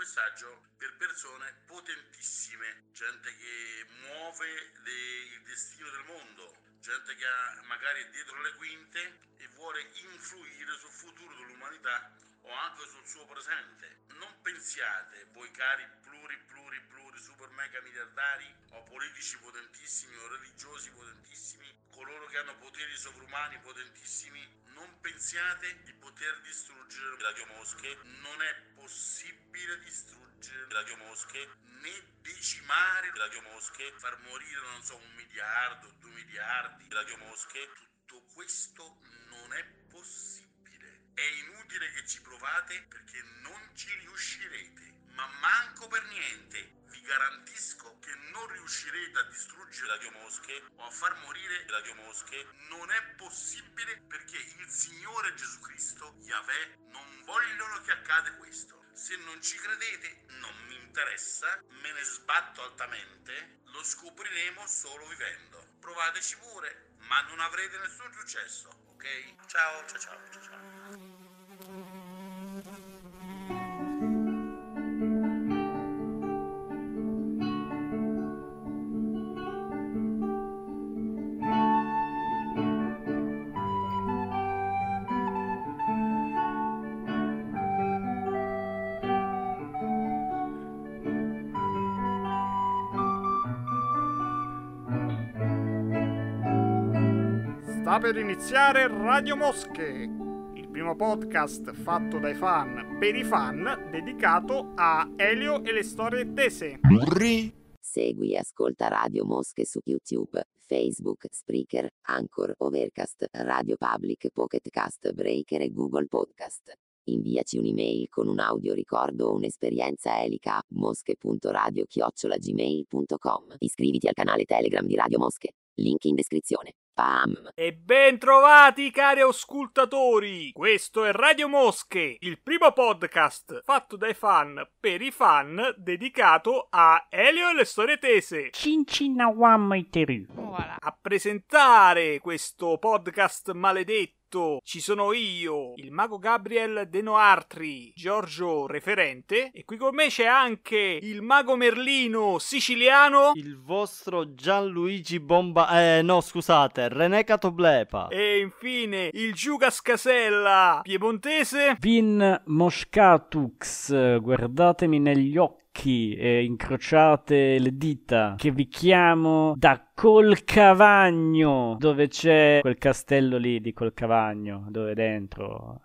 messaggio per persone potentissime, gente che muove le, il destino del mondo, gente che ha, magari dietro le quinte e vuole influire sul futuro dell'umanità o anche sul suo presente. Non pensiate, voi cari pluri pluri pluri super mega miliardari o politici potentissimi o religiosi potentissimi, coloro che hanno poteri sovrumani potentissimi, non pensiate di poter distruggere le radiomosche, non è possibile distruggere le radiomosche né decimare le radiomosche, far morire non so un miliardo, due miliardi di radiomosche, tutto questo non è possibile. È inutile che ci provate perché non ci riuscirete, ma manco per niente. Vi garantisco che non riuscirete a distruggere le radiomosche o a far morire le radiomosche. Non è possibile perché il Signore Gesù Cristo, Yahweh, non vogliono che accada questo. Se non ci credete, non mi interessa, me ne sbatto altamente, lo scopriremo solo vivendo. Provateci pure, ma non avrete nessun successo, ok? Ciao, ciao, ciao, ciao. ciao. Per iniziare Radio Mosche, il primo podcast fatto dai fan per i fan dedicato a Elio e le storie tese. Segui e ascolta Radio Mosche su YouTube, Facebook, Spreaker, Anchor, Overcast, Radio Public, Pocket Cast, Breaker e Google Podcast. Inviaci un'email con un audio ricordo o un'esperienza elica mosche.radio-gmail.com. Iscriviti al canale Telegram di Radio Mosche. Link in descrizione. Pam! E ben trovati cari auscultatori! Questo è Radio Mosche, il primo podcast fatto dai fan per i fan dedicato a Elio e le storie tese. Cincinnawam Iteru. A presentare questo podcast maledetto ci sono io, il mago Gabriel De Noartri, Giorgio Referente, e qui con me c'è anche il mago Merlino siciliano Il vostro Gianluigi Bomba... Eh, no, scusate, René Catoblepa. e infine il Giugas Casella piemontese. Vin Moscatux, guardatemi negli occhi e incrociate le dita che vi chiamo da Colcavagno, dove c'è quel castello lì di Colcavagno, dove dentro...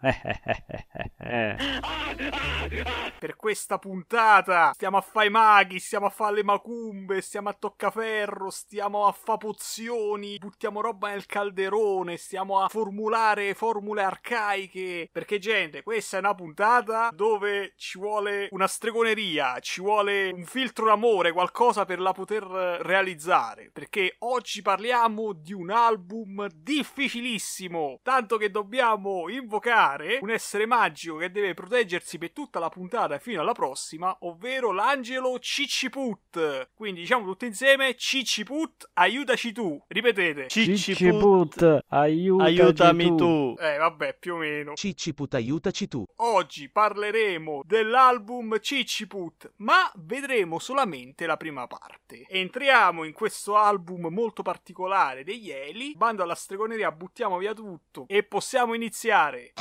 Eh, Per questa puntata stiamo a fare maghi, stiamo a fare le macumbe, stiamo a toccaferro, stiamo a fa pozioni, buttiamo roba nel calderone, stiamo a formulare formule arcaiche. Perché, gente, questa è una puntata dove ci vuole una stregoneria, ci vuole un filtro d'amore, qualcosa per la poter eh, realizzare. Perché oggi parliamo di un album difficilissimo, tanto che dobbiamo invocare un essere magico che deve proteggersi per tutta la puntata fino alla prossima, ovvero l'angelo Cicciput. Quindi diciamo tutti insieme Cicciput, aiutaci tu. Ripetete. Cicciput, aiutaci Aiutami tu. tu. Eh, vabbè, più o meno. Cicciput aiutaci tu. Oggi parleremo dell'album Cicciput, ma vedremo solamente la prima parte. Entriamo in questo album molto particolare degli Eli, bando alla stregoneria, buttiamo via tutto e possiamo iniziare.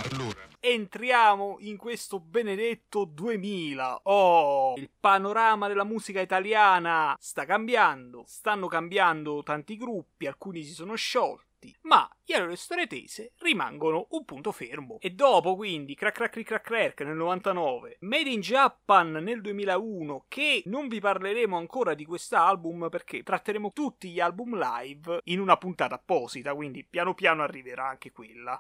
Entriamo in questo benedetto 2000. Oh, il panorama della musica italiana sta cambiando, stanno cambiando tanti gruppi, alcuni si sono sciolti. Ma io e le storie tese rimangono un punto fermo. E dopo, quindi, Crack Crack Crack Crack nel 99, Made in Japan nel 2001, che non vi parleremo ancora di quest'album perché tratteremo tutti gli album live in una puntata apposita, quindi piano piano arriverà anche quella.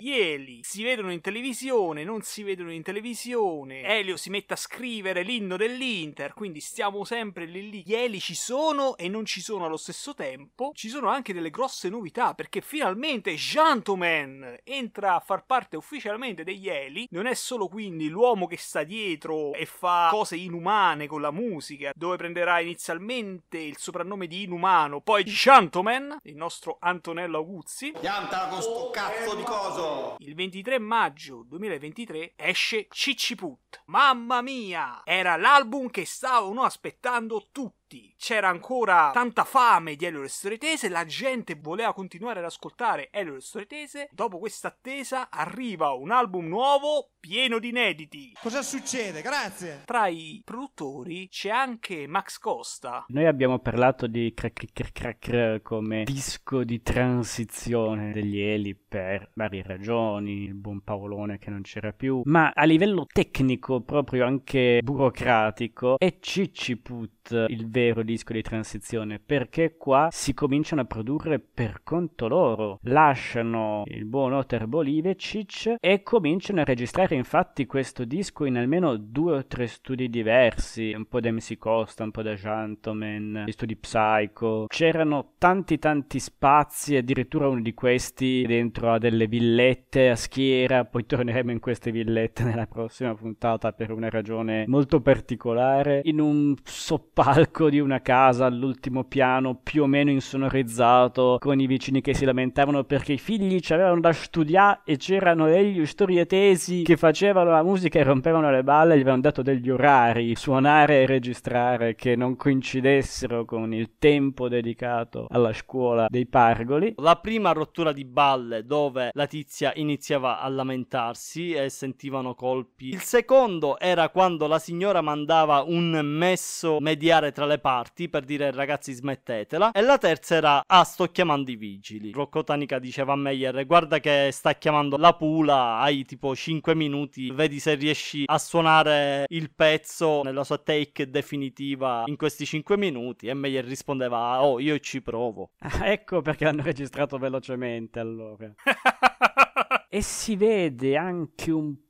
Gli Eli si vedono in televisione, non si vedono in televisione. Elio si mette a scrivere l'inno dell'Inter, quindi stiamo sempre lì lì. Gli Eli ci sono e non ci sono allo stesso tempo. Ci sono anche delle grosse novità perché finalmente Gentleman entra a far parte ufficialmente degli Eli. Non è solo quindi l'uomo che sta dietro e fa cose inumane con la musica, dove prenderà inizialmente il soprannome di Inumano, poi Gentleman, il nostro Antonello Aguzzi. Pianta con sto cazzo di coso! Il 23 maggio 2023 esce Cicciput. Mamma mia! Era l'album che stavano aspettando tutti. C'era ancora tanta fame di Elio Storetese, la gente voleva continuare ad ascoltare Elio Storetese. Dopo questa attesa arriva un album nuovo pieno di inediti. Cosa succede? Grazie! Tra i produttori c'è anche Max Costa. Noi abbiamo parlato di crack crack crack come disco di transizione degli Eli per varie ragioni, il buon Paolone che non c'era più, ma a livello tecnico, proprio anche burocratico, è Cicciput il vero disco di transizione, perché qua si cominciano a produrre per conto loro, lasciano il buon Otter Bolivecic e cominciano a registrare infatti questo disco in almeno due o tre studi diversi, un po' da MC Costa, un po' da Gentleman, gli studi Psycho, c'erano tanti tanti spazi, addirittura uno di questi dentro a delle villette a schiera, poi torneremo in queste villette nella prossima puntata per una ragione molto particolare, in un soppalco di una casa all'ultimo piano più o meno insonorizzato con i vicini che si lamentavano perché i figli avevano da studiare e c'erano degli storietesi che facevano la musica e rompevano le balle gli avevano dato degli orari suonare e registrare che non coincidessero con il tempo dedicato alla scuola dei pargoli La prima rottura di balle dove la tizia iniziava a lamentarsi e sentivano colpi. Il secondo era quando la signora mandava un messo mediare tra le parti per dire ragazzi smettetela. E la terza era ah sto chiamando i vigili. Rocco Tanica diceva a Meyer guarda che sta chiamando la pula, hai tipo 5 minuti, vedi se riesci a suonare il pezzo nella sua take definitiva in questi 5 minuti. E Meyer rispondeva oh io ci provo. Ah, ecco perché l'hanno registrato velocemente allora. e si vede anche un po'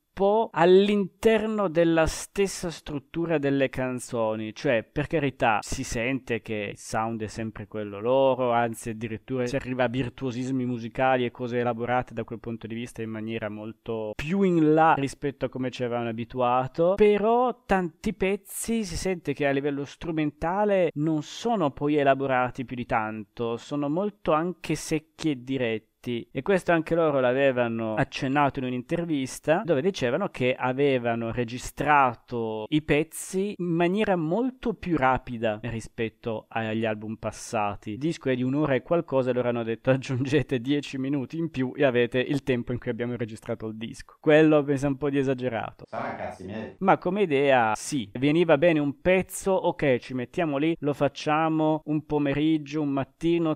all'interno della stessa struttura delle canzoni, cioè per carità si sente che il sound è sempre quello loro, anzi addirittura si arriva a virtuosismi musicali e cose elaborate da quel punto di vista in maniera molto più in là rispetto a come ci avevano abituato, però tanti pezzi si sente che a livello strumentale non sono poi elaborati più di tanto, sono molto anche secchi e diretti e questo anche loro l'avevano accennato in un'intervista dove dicevano che avevano registrato i pezzi in maniera molto più rapida rispetto agli album passati. Il disco è di un'ora e qualcosa loro hanno detto aggiungete 10 minuti in più e avete il tempo in cui abbiamo registrato il disco. Quello pensa un po' di esagerato. Ma come idea, sì, veniva bene un pezzo, ok, ci mettiamo lì, lo facciamo un pomeriggio, un mattino,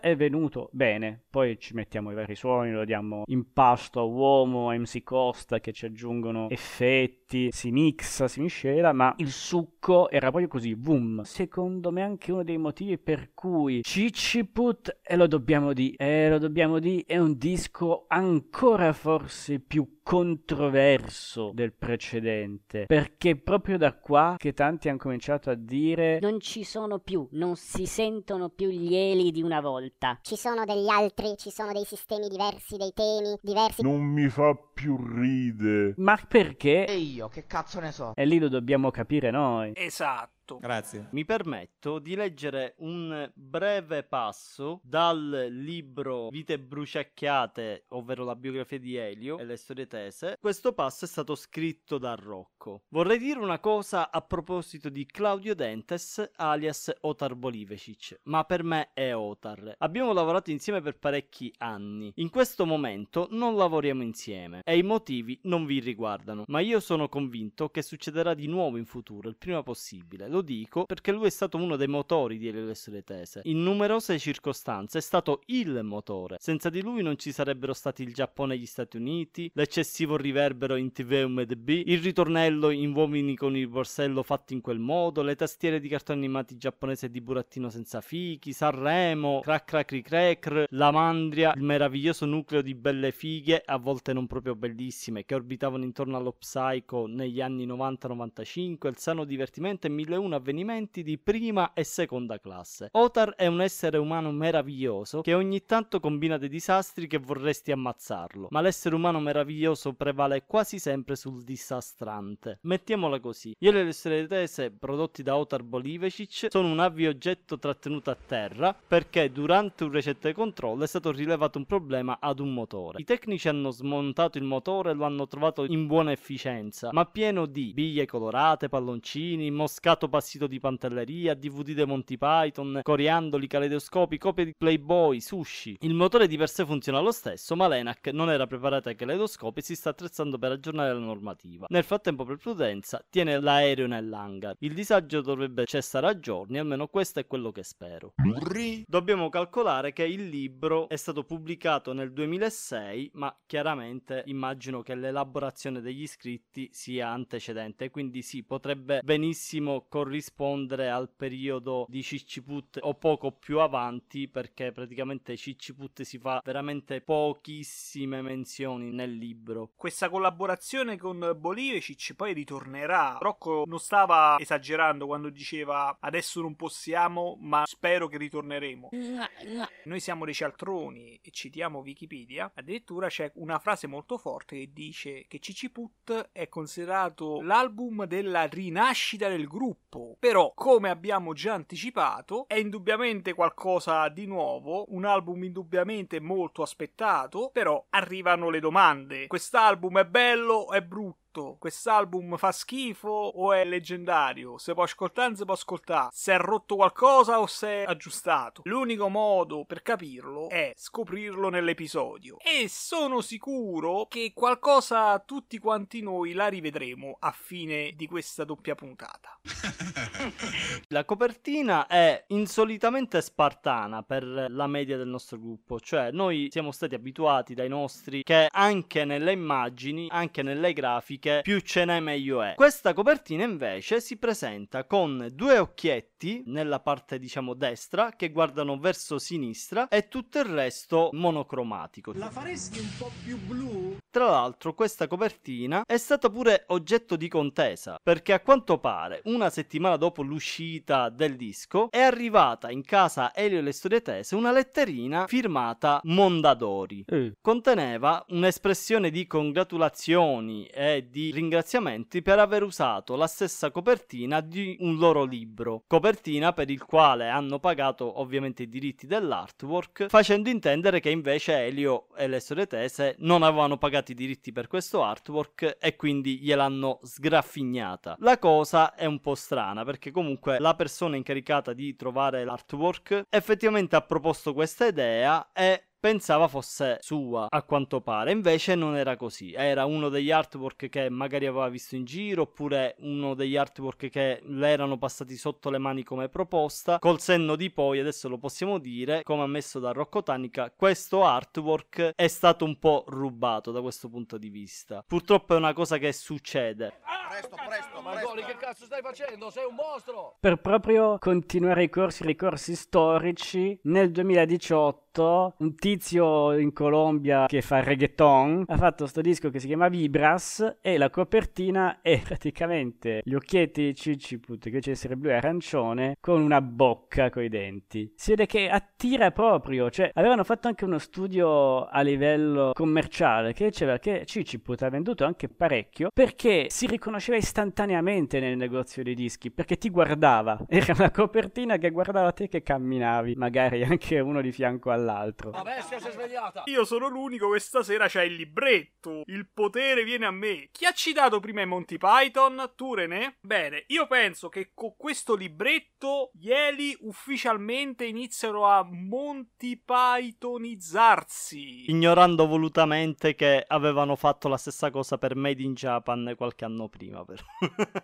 è venuto bene. Poi ci mettiamo i vari suoni, lo diamo in pasto a uomo, a MC Costa che ci aggiungono effetti, si mixa, si miscela, ma il succo era proprio così, boom. Secondo me anche uno dei motivi per cui Cicciput, e lo dobbiamo di, e lo dobbiamo di, è un disco ancora forse più controverso del precedente perché è proprio da qua che tanti hanno cominciato a dire Non ci sono più, non si sentono più gli eli di una volta. Ci sono degli altri, ci sono dei sistemi diversi, dei temi diversi. Non mi fa più ride. ma perché? E io, che cazzo ne so? E lì lo dobbiamo capire noi. Esatto. Grazie. Mi permetto di leggere un breve passo dal libro Vite bruciacchiate, ovvero la biografia di Elio e le storie tese. Questo passo è stato scritto da Rocco. Vorrei dire una cosa a proposito di Claudio Dentes, alias Otar Bolivecic, ma per me è Otar. Abbiamo lavorato insieme per parecchi anni. In questo momento non lavoriamo insieme e i motivi non vi riguardano, ma io sono convinto che succederà di nuovo in futuro, il prima possibile. Lo dico perché lui è stato uno dei motori di storie tese. In numerose circostanze è stato il motore. Senza di lui non ci sarebbero stati il Giappone e gli Stati Uniti, l'eccessivo riverbero in TV UMDB, il ritornello in Uomini con il borsello fatti in quel modo, le tastiere di cartoni animati giapponese di Burattino senza fichi, Sanremo, Crack Crack Crack, La Mandria, il meraviglioso nucleo di belle fighe, a volte non proprio bellissime, che orbitavano intorno allo Psycho negli anni 90-95, il sano divertimento e mille e una ciascuno avvenimenti di prima e seconda classe. Otar è un essere umano meraviglioso che ogni tanto combina dei disastri che vorresti ammazzarlo, ma l'essere umano meraviglioso prevale quasi sempre sul disastrante. Mettiamola così, e le storie tese prodotti da Otar Bolivecic sono un avvioggetto trattenuto a terra perché durante un recente controllo è stato rilevato un problema ad un motore. I tecnici hanno smontato il motore e lo hanno trovato in buona efficienza, ma pieno di biglie colorate, palloncini, moscato passito di pantelleria, DVD dei Monty Python, coriandoli, caleidoscopi, copie di Playboy, sushi. Il motore di per sé funziona lo stesso, ma l'ENAC non era preparata ai caleidoscopi e si sta attrezzando per aggiornare la normativa. Nel frattempo, per prudenza, tiene l'aereo nell'hangar. Il disagio dovrebbe cessare a giorni, almeno questo è quello che spero. Dobbiamo calcolare che il libro è stato pubblicato nel 2006, ma chiaramente immagino che l'elaborazione degli scritti sia antecedente, quindi sì, potrebbe benissimo corrispondere al periodo di Cicciput o poco più avanti, perché praticamente Cicciput si fa veramente pochissime menzioni nel libro. Questa collaborazione con Bolivecic poi ritornerà. Rocco non stava esagerando quando diceva adesso non possiamo, ma spero che ritorneremo. Noi siamo dei cialtroni e citiamo Wikipedia. Addirittura c'è una frase molto forte che dice che Ciciput è considerato l'album della rinascita del gruppo. Però, come abbiamo già anticipato, è indubbiamente qualcosa di nuovo, un album indubbiamente molto aspettato, però arrivano le domande. Quest'album è bello o è brutto? Quest'album fa schifo o è leggendario? Se può ascoltare, si può ascoltare. Se è rotto qualcosa o se è aggiustato. L'unico modo per capirlo è scoprirlo nell'episodio. E sono sicuro che qualcosa tutti quanti noi la rivedremo a fine di questa doppia puntata. La copertina è insolitamente spartana per la media del nostro gruppo, cioè noi siamo stati abituati dai nostri che anche nelle immagini, anche nelle grafiche, più ce n'è meglio è. Questa copertina invece si presenta con due occhietti nella parte diciamo destra che guardano verso sinistra e tutto il resto monocromatico. La faresti un po' più blu? Tra l'altro questa copertina è stata pure oggetto di contesa perché a quanto pare una settimana dopo l'uscita del disco è arrivata in casa Elio e le storie tese una letterina firmata Mondadori. Eh. Conteneva un'espressione di congratulazioni e di ringraziamenti per aver usato la stessa copertina di un loro libro, copertina per il quale hanno pagato ovviamente i diritti dell'artwork, facendo intendere che invece Elio e le storie tese non avevano pagato i diritti per questo artwork e quindi gliel'hanno sgraffignata. La cosa è un po' strana perché comunque la persona incaricata di trovare l'artwork effettivamente ha proposto questa idea e pensava fosse sua a quanto pare. Invece non era così. Era uno degli artwork che magari aveva visto in giro oppure uno degli artwork che le erano passati sotto le mani come proposta. Col senno di poi adesso lo possiamo dire come ammesso da Rocco Tanica questo artwork è stato un po' rubato da questo punto di vista. Purtroppo è una cosa che succede. Presto, presto, Margoli, che cazzo stai facendo? Sei un mostro! Per proprio continuare i corsi, ricorsi storici, nel 2018 un tizio in Colombia che fa reggaeton ha fatto sto disco che si chiama Vibras e la copertina è praticamente gli occhietti di Ciciput che c'è essere blu e arancione con una bocca coi denti. Si vede che attira proprio, cioè avevano fatto anche uno studio a livello commerciale che diceva che Ciciput ha venduto anche parecchio perché si riconosceva istantaneamente nel negozio di dischi perché ti guardava. Era una copertina che guardava te che camminavi, magari anche uno di fianco all'altro. La bestia si è svegliata! Io sono l'unico questa sera c'ha il libretto. Il potere viene a me. Chi ha citato prima i Monty Python? Tu René? Bene, io penso che con questo libretto gli Eli ufficialmente iniziano a Monty Pythonizzarsi. ignorando volutamente che avevano fatto la stessa cosa per Made in Japan qualche anno prima però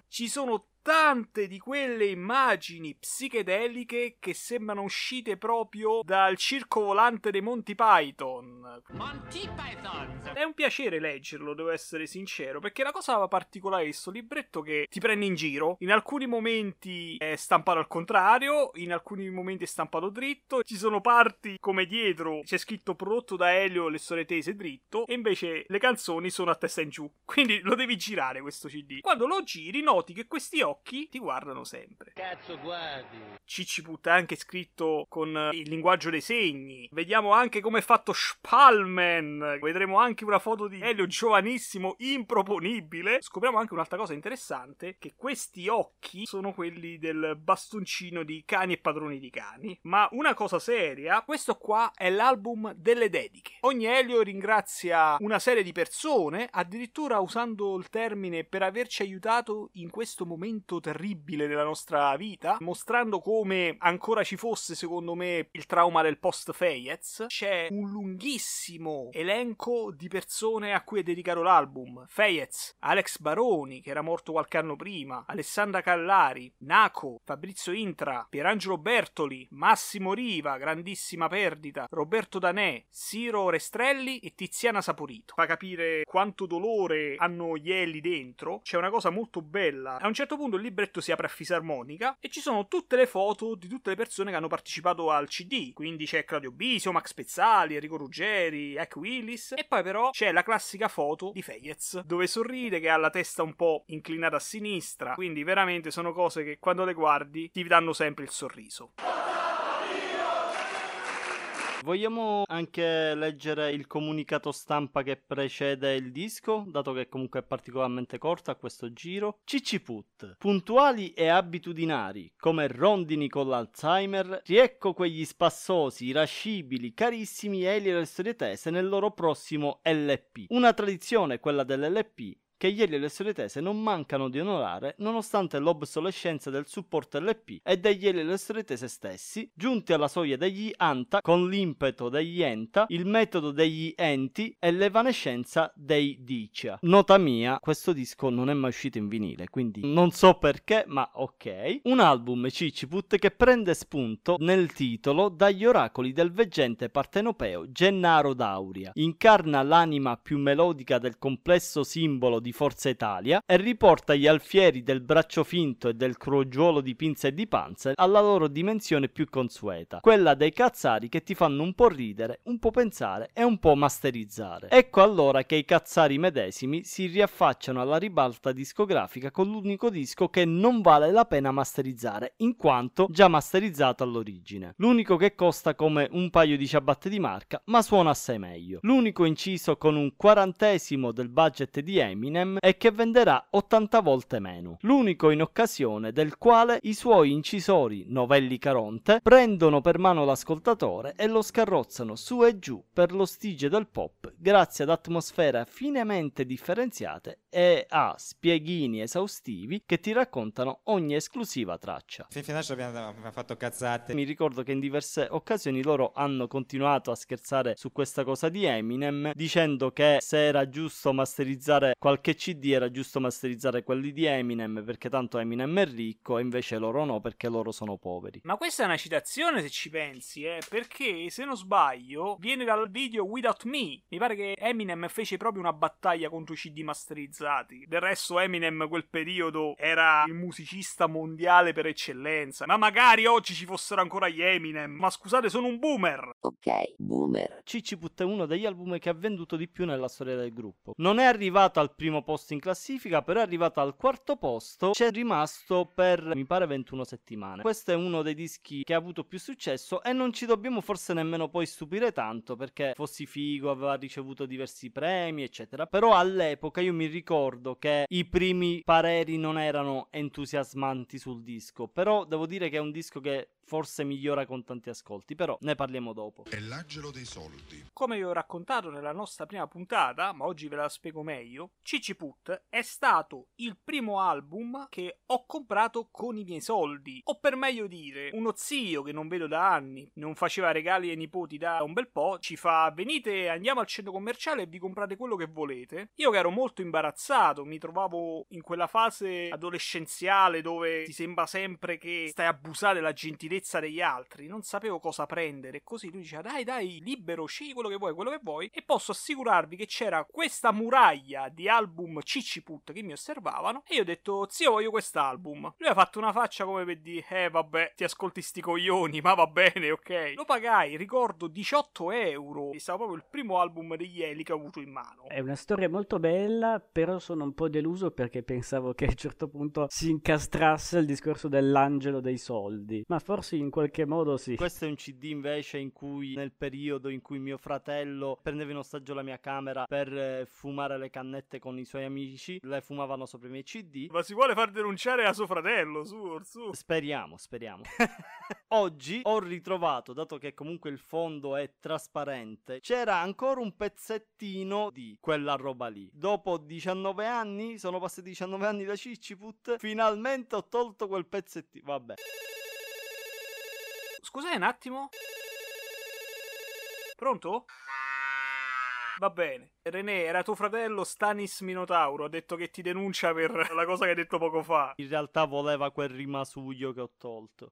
Ci sono tante di quelle immagini psichedeliche che sembrano uscite proprio dal circo volante dei Monty Python. Monty Python! È un piacere leggerlo, devo essere sincero, perché la cosa particolare di questo libretto è che ti prende in giro. In alcuni momenti è stampato al contrario, in alcuni momenti è stampato dritto. Ci sono parti come dietro c'è scritto prodotto da Elio le storie tese dritto, e invece le canzoni sono a testa in giù. Quindi lo devi girare questo CD. Quando lo giri, noti che questi occhi occhi ti guardano sempre. Cazzo guardi. Cicciput è anche scritto con il linguaggio dei segni. Vediamo anche come è fatto Spalman. Vedremo anche una foto di Elio giovanissimo, improponibile. Scopriamo anche un'altra cosa interessante, che questi occhi sono quelli del bastoncino di cani e padroni di cani. Ma una cosa seria, questo qua è l'album delle dediche. Ogni Elio ringrazia una serie di persone, addirittura usando il termine per averci aiutato in questo momento terribile della nostra vita, mostrando come ancora ci fosse, secondo me, il trauma del post Fayez. C'è un lunghissimo elenco di persone a cui è dedicato l'album. Fayez, Alex Baroni, che era morto qualche anno prima, Alessandra Callari, Naco, Fabrizio Intra, Pierangelo Bertoli, Massimo Riva, grandissima perdita, Roberto Danè, Siro Restrelli e Tiziana Saporito. Fa capire quanto dolore hanno gli Eli dentro. C'è una cosa molto bella. A un certo punto il libretto si apre a fisarmonica e ci sono tutte le foto di tutte le persone che hanno partecipato al CD. Quindi c'è Claudio Bisio, Max Pezzali, Enrico Ruggeri, Hack Willis. E poi però c'è la classica foto di Feyez, dove sorride, che ha la testa un po' inclinata a sinistra. Quindi veramente sono cose che quando le guardi ti danno sempre il sorriso. Vogliamo anche leggere il comunicato stampa che precede il disco, dato che comunque è particolarmente corto a questo giro. Cicciput. Puntuali e abitudinari, come rondini con l'Alzheimer, riecco quegli spassosi, irascibili, carissimi Eli e le storie tese nel loro prossimo LP. Una tradizione, quella dell'LP, che ieri le storie tese non mancano di onorare nonostante l'obsolescenza del supporto LP e degli ieri le storie tese stessi, giunti alla soglia degli ANTA con l'impeto degli ENTA, il metodo degli enti e l'evanescenza dei DICIA. Nota mia, questo disco non è mai uscito in vinile, quindi non so perché, ma ok. Un album Ciciput che prende spunto nel titolo dagli oracoli del veggente partenopeo Gennaro Dauria, incarna l'anima più melodica del complesso simbolo di Forza Italia e riporta gli alfieri del braccio finto e del crogiuolo di pinza e di panzer alla loro dimensione più consueta, quella dei cazzari che ti fanno un po' ridere, un po' pensare e un po' masterizzare. Ecco allora che i cazzari medesimi si riaffacciano alla ribalta discografica con l'unico disco che non vale la pena masterizzare, in quanto già masterizzato all'origine. L'unico che costa come un paio di ciabatte di marca, ma suona assai meglio. L'unico inciso con un quarantesimo del budget di Eminem e che venderà 80 volte meno. L'unico in occasione del quale i suoi incisori, Novelli Caronte, prendono per mano l'ascoltatore e lo scarrozzano su e giù per lo stige del pop grazie ad atmosfere finemente differenziate e a spieghini esaustivi che ti raccontano ogni esclusiva traccia. Fin fino abbiamo, abbiamo fatto cazzate. Mi ricordo che in diverse occasioni loro hanno continuato a scherzare su questa cosa di Eminem dicendo che se era giusto masterizzare qualche CD era giusto masterizzare quelli di Eminem perché tanto Eminem è ricco e invece loro no perché loro sono poveri. Ma questa è una citazione se ci pensi, eh, perché se non sbaglio viene dal video Without Me. Mi pare che Eminem fece proprio una battaglia contro i CD masterizzati. Del resto Eminem quel periodo era il musicista mondiale per eccellenza. Ma magari oggi ci fossero ancora gli Eminem. Ma scusate, sono un boomer. Ok, boomer. Ciciput è uno degli album che ha venduto di più nella storia del gruppo. Non è arrivato al primo posto in classifica, però è arrivato al quarto posto. C'è rimasto per mi pare 21 settimane. Questo è uno dei dischi che ha avuto più successo e non ci dobbiamo forse nemmeno poi stupire tanto perché Fossi Figo aveva ricevuto diversi premi, eccetera. Però all'epoca io mi ricordo che i primi pareri non erano entusiasmanti sul disco, però devo dire che è un disco che forse migliora con tanti ascolti, però ne parliamo dopo. È l'angelo dei soldi. Come vi ho raccontato nella nostra prima puntata, ma oggi ve la spiego meglio, Ciciput è stato il primo album che ho comprato con i miei soldi, o per meglio dire, uno zio che non vedo da anni, non faceva regali ai nipoti da un bel po', ci fa venite, andiamo al centro commerciale e vi comprate quello che volete. Io che ero molto imbarazzato, mi trovavo in quella fase adolescenziale dove ti sembra sempre che stai a abusare della gentilezza timidezza degli altri, non sapevo cosa prendere. Così lui diceva: Dai, dai, libero, scegli quello che vuoi, quello che vuoi. E posso assicurarvi che c'era questa muraglia di album Cicciput che mi osservavano. E io ho detto: Zio, voglio quest'album. Lui ha fatto una faccia come per dire: Eh, vabbè, ti ascolti sti coglioni, ma va bene, ok. Lo pagai, ricordo 18 euro. E stava proprio il primo album degli Eli che ho avuto in mano. È una storia molto bella, però sono un po' deluso perché pensavo che a un certo punto si incastrasse il discorso dell'angelo dei soldi. Ma forse in qualche modo sì. Questo è un CD invece in cui nel periodo in cui mio fratello prendeva in ostaggio la mia camera per eh, fumare le cannette con i suoi amici, le fumavano sopra i miei CD. Ma si vuole far denunciare a suo fratello, su, Orsu. Speriamo, speriamo. Oggi ho ritrovato, dato che comunque il fondo è trasparente, c'era ancora un pezzettino di quella roba lì. Dopo 19 anni, sono passati 19 anni da Cicciput, finalmente ho tolto quel pezzettino. Vabbè. Scusate un attimo. Pronto? Va bene. René, era tuo fratello Stanis Minotauro. Ha detto che ti denuncia per la cosa che hai detto poco fa. In realtà voleva quel rimasuglio che ho tolto.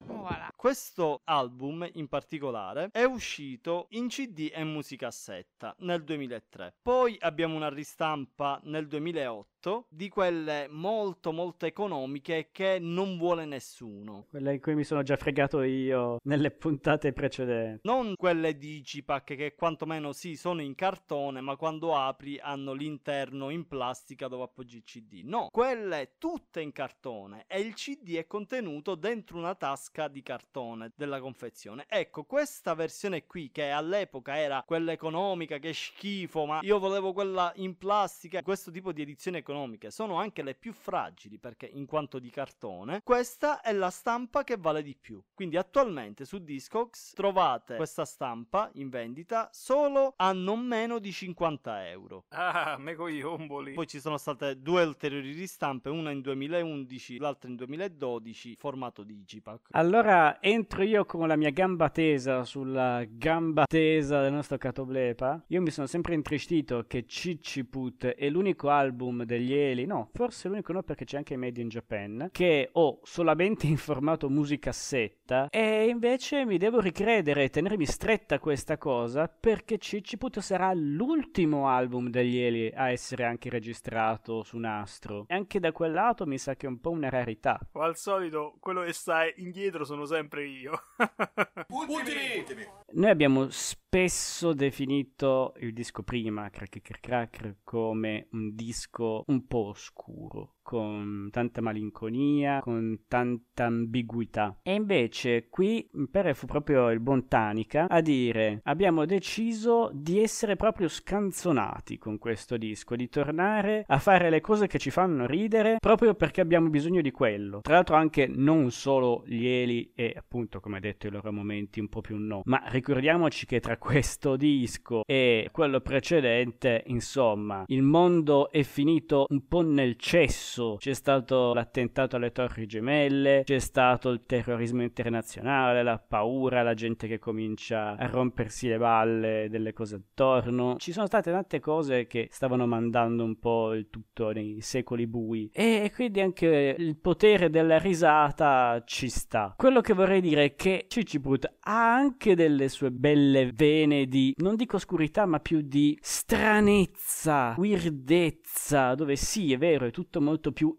Questo album in particolare è uscito in CD e musicassetta nel 2003. Poi abbiamo una ristampa nel 2008 di quelle molto molto economiche che non vuole nessuno. Quella in cui mi sono già fregato io nelle puntate precedenti. Non quelle digipack che quantomeno sì sono in cartone, ma quando apri hanno l'interno in plastica dove appoggi il CD. No, quelle tutte in cartone e il CD è contenuto dentro una tasca di cartone della confezione. Ecco, questa versione qui che all'epoca era quella economica che schifo, ma io volevo quella in plastica, questo tipo di edizioni economiche sono anche le più fragili perché in quanto di cartone, questa è la stampa che vale di più. Quindi attualmente su Discogs trovate questa stampa in vendita solo a non meno di 50 euro. Ah, me cogliomboli. Poi ci sono state due ulteriori ristampe, una in 2011, l'altra in 2012, formato digipack. Allora entro io con la mia gamba tesa sulla gamba tesa del nostro Catoblepa. Io mi sono sempre intristito che Cicciput è l'unico album degli Eli, no, forse l'unico no perché c'è anche Made in Japan, che ho solamente in formato musicassetta e invece mi devo ricredere e tenermi stretta questa cosa perché Cicciput sarà l'ultimo album degli Eli a essere anche registrato su nastro. E anche da quel lato mi sa che è un po' una rarità. O al solito, quello che sta indietro sono sempre io. Ultimi! Noi abbiamo spesso definito il disco prima, Crack Crack Crack, come un disco un po' oscuro, con tanta malinconia, con tanta ambiguità. E invece qui Pere fu proprio il buon Tanica a dire abbiamo deciso di essere proprio scanzonati con questo disco, di tornare a fare le cose che ci fanno ridere proprio perché abbiamo bisogno di quello. Tra l'altro anche non solo gli Eli e appunto come detto i loro momenti un po' più no, ma ricordiamoci che tra questo disco e quello precedente, insomma, il mondo è finito un po' nel cesso. C'è stato l'attentato alle Torri Gemelle, c'è stato il terrorismo internazionale, la paura, la gente che comincia a rompersi le balle delle cose attorno. Ci sono state tante cose che stavano mandando un po' il tutto nei secoli bui. E quindi anche il potere della risata ci sta. Quello che vorrei dire è che Ciciput ha anche delle sue belle vene di, non dico oscurità, ma più di stranezza, weirdezza, dove sì, è vero, è tutto molto più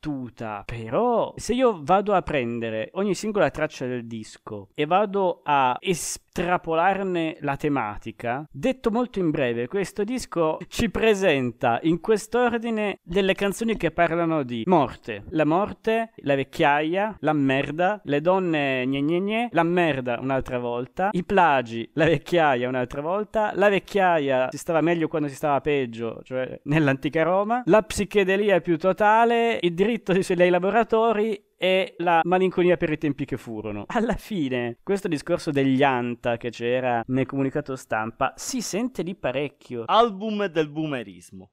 imbattuto. Però se io vado a prendere ogni singola traccia del disco e vado a estrapolarne la tematica, detto molto in breve, questo disco ci presenta in quest'ordine delle canzoni che parlano di morte, la morte, la vecchiaia, la merda, le donne gne la merda un'altra volta, i plagi, la vecchiaia un'altra volta, la vecchiaia si stava meglio quando si stava peggio, cioè nell'antica Roma, la psichedelia più totale, il diritto dei lavoratori e la malinconia per i tempi che furono. Alla fine, questo discorso degli anta che c'era nel comunicato stampa si sente di parecchio. Album del boomerismo.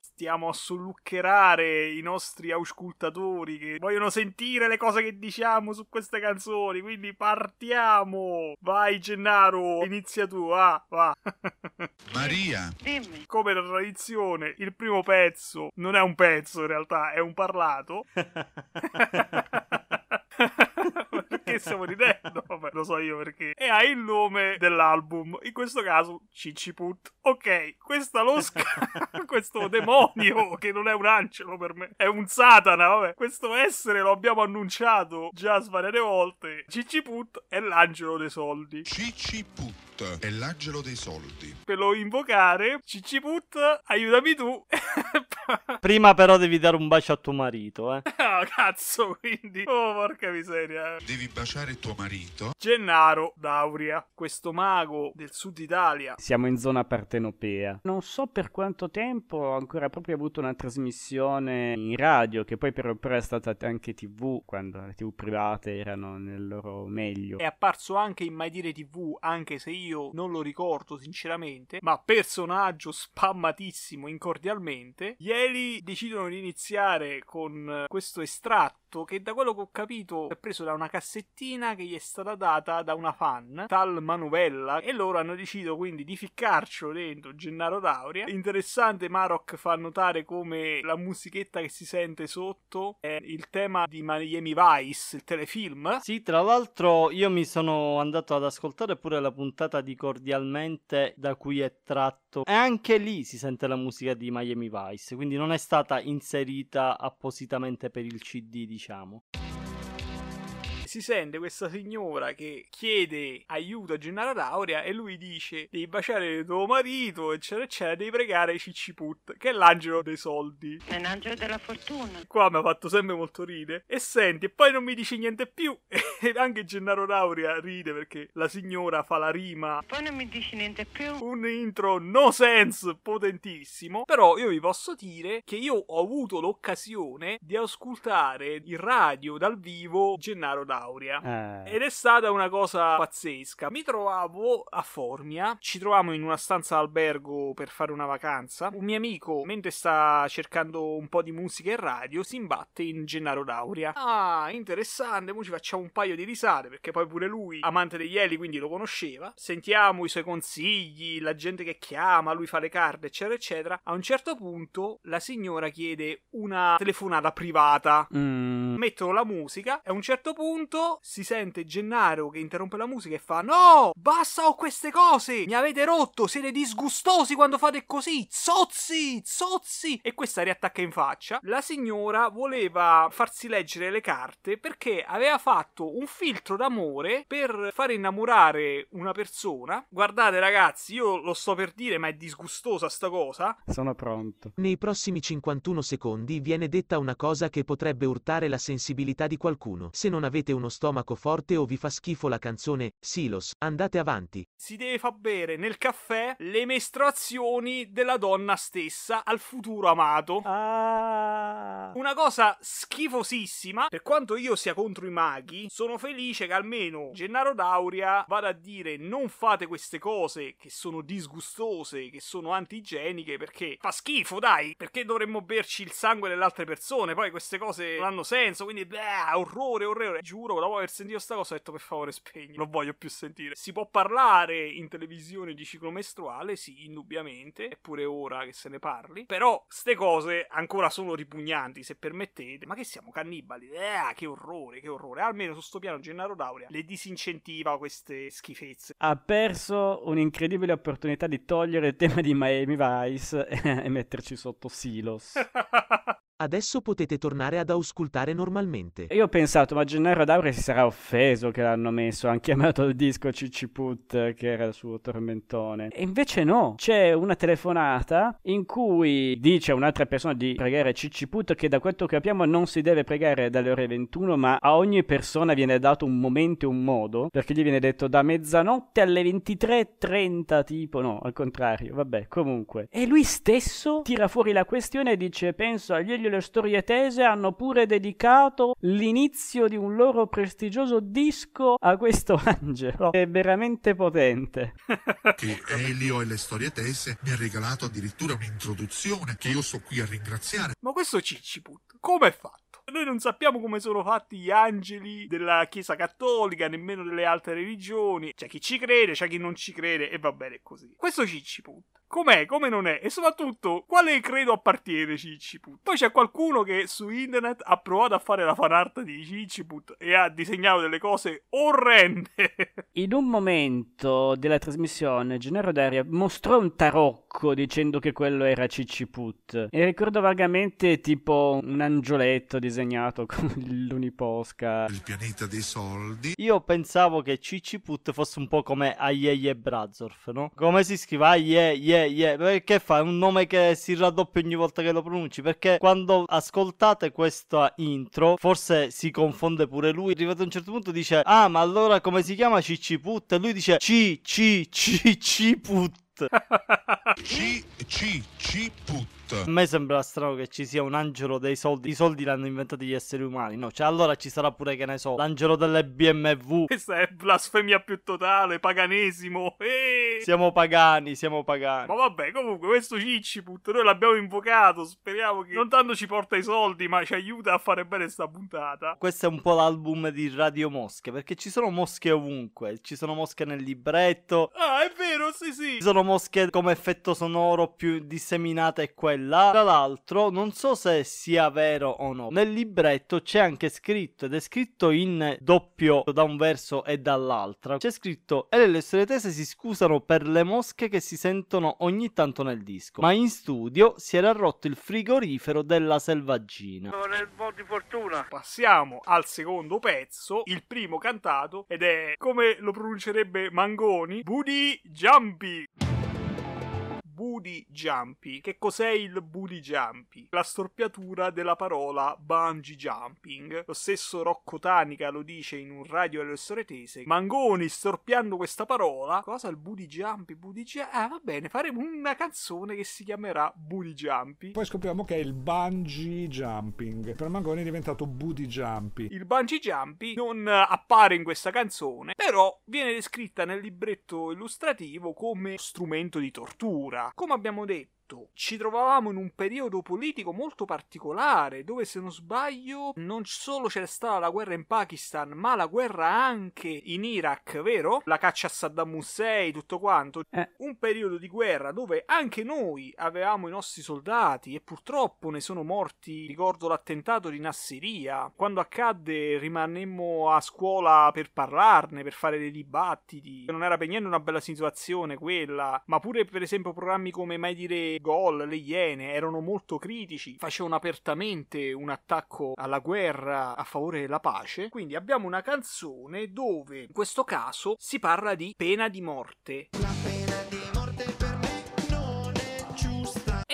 Stiamo a solluccherare i nostri auscultatori che vogliono sentire le cose che diciamo su queste canzoni. Quindi partiamo. Vai, Gennaro, inizia tu. Va, va. Maria. Dimmi. Come da tradizione, il primo pezzo non è un pezzo in realtà, è un parlato. Perché stiamo ridendo? Vabbè, lo so io perché. E ha il nome dell'album, in questo caso Ciciput. Ok, questa losca, questo demonio che non è un angelo per me, è un satana, vabbè. Questo essere lo abbiamo annunciato già svariate volte. Ciciput è l'angelo dei soldi. Ciciput è l'angelo dei soldi. Per lo invocare, Ciciput, aiutami tu. Prima però devi dare un bacio a tuo marito, eh. Ah, cazzo, quindi. Oh, porca miseria. Devi baciare tuo marito. Gennaro Dauria, questo mago del sud Italia. Siamo in zona partenopea. Non so per quanto tempo ho ancora proprio avuto una trasmissione in radio, che poi però è stata anche tv, quando le tv private erano nel loro meglio. È apparso anche in Mai Dire TV, anche se io non lo ricordo sinceramente, ma personaggio spammatissimo incordialmente. Ieri decidono di iniziare con questo estratto che da quello che ho capito è preso da una cassettina che gli è stata data da una fan, tal Manuvella, e loro hanno deciso quindi di ficcarcelo dentro Gennaro Dauria. Interessante, Marok fa notare come la musichetta che si sente sotto è il tema di Miami Vice, il telefilm. Sì, tra l'altro io mi sono andato ad ascoltare pure la puntata di Cordialmente da cui è tratto e anche lì si sente la musica di Miami Vice, quindi non è stata inserita appositamente per il CD, diciamo. Si sente questa signora che chiede aiuto a Gennaro Dauria e lui dice devi baciare tuo marito eccetera eccetera devi pregare Ciciput che è l'angelo dei soldi. È l'angelo della fortuna. Qua mi ha fatto sempre molto ridere e senti e poi non mi dici niente più. E anche Gennaro Dauria ride perché la signora fa la rima. Poi non mi dici niente più. Un intro no sense potentissimo. Però io vi posso dire che io ho avuto l'occasione di ascoltare in radio dal vivo Gennaro Dauria Eh. ed è stata una cosa pazzesca. Mi trovavo a Formia, ci trovavamo in una stanza d'albergo per fare una vacanza. Un mio amico, mentre sta cercando un po' di musica e radio, si imbatte in Gennaro Dauria. Ah, interessante, mo ci facciamo un paio di risate, perché poi pure lui, amante degli eli, quindi lo conosceva. Sentiamo i suoi consigli, la gente che chiama, lui fa le carte, eccetera, eccetera. A un certo punto la signora chiede una telefonata privata. Mm. Mettono la musica e a un certo punto si sente Gennaro che interrompe la musica e fa No, basta con queste cose, mi avete rotto, siete disgustosi quando fate così, zozzi, zozzi. E questa riattacca in faccia. La signora voleva farsi leggere le carte perché aveva fatto un filtro d'amore per far innamorare una persona. Guardate ragazzi, io lo sto per dire ma è disgustosa sta cosa. Sono pronto. Nei prossimi 51 secondi viene detta una cosa che potrebbe urtare la sensibilità di qualcuno. Se non avete uno stomaco forte o vi fa schifo la canzone Silos, andate avanti. Si deve far bere nel caffè le mestruazioni della donna stessa al futuro amato. Ah. Una cosa schifosissima. Per quanto io sia contro i maghi, sono felice che almeno Gennaro Dauria vada a dire non fate queste cose che sono disgustose, che sono antigeniche, perché fa schifo, dai. Perché dovremmo berci il sangue delle altre persone? Poi queste cose non hanno senso, quindi beh, orrore, orrore. Giuro, dopo aver sentito sta cosa ho detto per favore spegni, non voglio più sentire. Si può parlare in televisione di ciclo mestruale, sì, indubbiamente, è pure ora che se ne parli. Però ste cose ancora sono ripugnanti, se permettete. Ma che siamo cannibali? Eh, che orrore, che orrore. Almeno su sto piano Gennaro Dauria le disincentiva queste schifezze. Ha perso un'incredibile opportunità di togliere il tema di Miami Vice e metterci sotto Silos. Adesso potete tornare ad auscultare normalmente. Io ho pensato, ma Gennaro Daure si sarà offeso che l'hanno messo, hanno chiamato il disco Ciciput, che era il suo tormentone. E invece no, c'è una telefonata in cui dice a un'altra persona di pregare Ciciput che da quanto capiamo non si deve pregare dalle ore 21, ma a ogni persona viene dato un momento e un modo, perché gli viene detto da mezzanotte alle 23.30, tipo no, al contrario, vabbè, comunque. E lui stesso tira fuori la questione e dice, penso agli le storie tese hanno pure dedicato l'inizio di un loro prestigioso disco a questo angelo. È veramente potente. che Elio e le storie tese mi ha regalato addirittura un'introduzione che io sto qui a ringraziare. Ma questo Ciciput, come è fatto? Noi non sappiamo come sono fatti gli angeli della Chiesa Cattolica, nemmeno delle altre religioni. C'è chi ci crede, c'è chi non ci crede, e va bene così. Questo Ciciput, Com'è? Come non è? E soprattutto, quale credo appartiene Cicciput? Poi c'è qualcuno che su internet ha provato a fare la fanart di Cicciput e ha disegnato delle cose orrende. In un momento della trasmissione, Gennaro Daria mostrò un tarocco dicendo che quello era Cicciput. E ricordo vagamente tipo un angioletto disegnato con l'uniposca. Il pianeta dei soldi. Io pensavo che Cicciput fosse un po' come Aieie Brazorf, no? Come si scrive Aie, Ye, Ye? Perché fa? È un nome che si raddoppia ogni volta che lo pronunci. Perché quando ascoltate questa intro, forse si confonde pure lui. Arrivato a un certo punto dice: Ah, ma allora come si chiama Cicciput? E lui dice: C, C, C, Ciput. C, C, C, put. A me sembra strano che ci sia un angelo dei soldi. I soldi l'hanno inventati gli esseri umani, no? Cioè, allora ci sarà pure, che ne so, l'angelo delle BMW. Questa è blasfemia più totale, paganesimo. Eeeh. Siamo pagani, siamo pagani. Ma vabbè, comunque, questo Cicciput noi l'abbiamo invocato. Speriamo che non tanto ci porta i soldi, ma ci aiuta a fare bene sta puntata. Questo è un po' l'album di Radio Mosche, perché ci sono mosche ovunque. Ci sono mosche nel libretto. Ah, è vero, sì, sì. Ci sono mosche come effetto sonoro più disseminate quelle. Tra l'altro, non so se sia vero o no. Nel libretto c'è anche scritto, ed è scritto in doppio da un verso e dall'altra. C'è scritto: E le storie tese si scusano per le mosche che si sentono ogni tanto nel disco. Ma in studio si era rotto il frigorifero della selvaggina. Nel po' di fortuna. Passiamo al secondo pezzo, il primo cantato, ed è come lo pronuncerebbe Mangoni: Booty Jumpy. Booty Jumpy. Che cos'è il Booty Jumpy? La storpiatura della parola bungee jumping. Lo stesso Rocco Tanica lo dice in un radio alle storie tese. Mangoni storpiando questa parola. Cosa il Booty Jumpy? Booty Jumpy? Ah, va bene, faremo una canzone che si chiamerà Booty Jumpy. Poi scopriamo che è il bungee jumping. Per Mangoni è diventato booty jumpy. Il bungee jumpy non appare in questa canzone, però viene descritta nel libretto illustrativo come strumento di tortura. Come abbiamo detto, ci trovavamo in un periodo politico molto particolare dove se non sbaglio non solo c'era stata la guerra in Pakistan ma la guerra anche in Iraq, vero? La caccia a Saddam Hussein, tutto quanto. Eh. Un periodo di guerra dove anche noi avevamo i nostri soldati e purtroppo ne sono morti. Ricordo l'attentato di Nasseria. Quando accadde rimanemmo a scuola per parlarne, per fare dei dibattiti. Non era per niente una bella situazione quella, ma pure per esempio programmi come Mai dire Gol, le Iene erano molto critici, facevano apertamente un attacco alla guerra a favore della pace. Quindi abbiamo una canzone dove in questo caso si parla di pena di morte.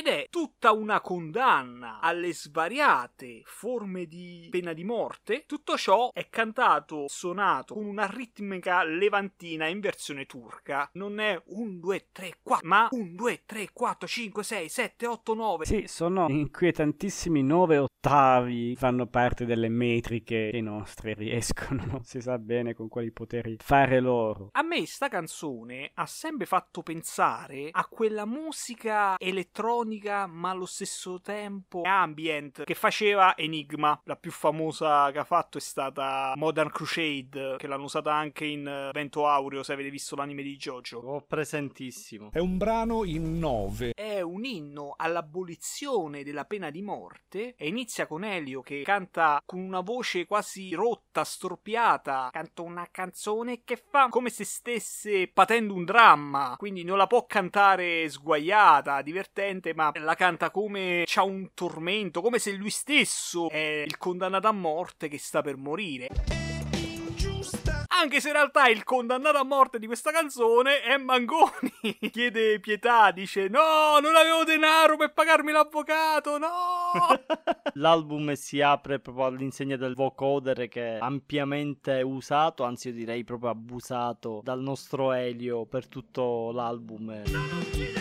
Ed è tutta una condanna alle svariate forme di pena di morte. Tutto ciò è cantato, suonato con una ritmica levantina in versione turca. Non è 1, 2, 3, 4, ma 1, 2, 3, 4, 5, 6, 7, 8, 9. Sì, sono inquietantissimi nove ottavi, fanno parte delle metriche che i nostri riescono, non si sa bene con quali poteri fare loro. A me sta canzone ha sempre fatto pensare a quella musica elettronica ma allo stesso tempo ambient che faceva Enigma. La più famosa che ha fatto è stata Modern Crusade, che l'hanno usata anche in eh, Vento Aureo, se avete visto l'anime di JoJo. Ho presentissimo. È un brano in nove. È un inno all'abolizione della pena di morte e inizia con Elio che canta con una voce quasi rotta, storpiata. Canta una canzone che fa come se stesse patendo un dramma, quindi non la può cantare sguaiata, divertente, ma la canta come c'ha un tormento, come se lui stesso è il condannato a morte che sta per morire. Anche se in realtà il condannato a morte di questa canzone è Mangoni. Chiede pietà, dice: No, non avevo denaro per pagarmi l'avvocato, no! L'album si apre proprio all'insegna del vocoder che è ampiamente usato, anzi io direi proprio abusato dal nostro Elio per tutto l'album.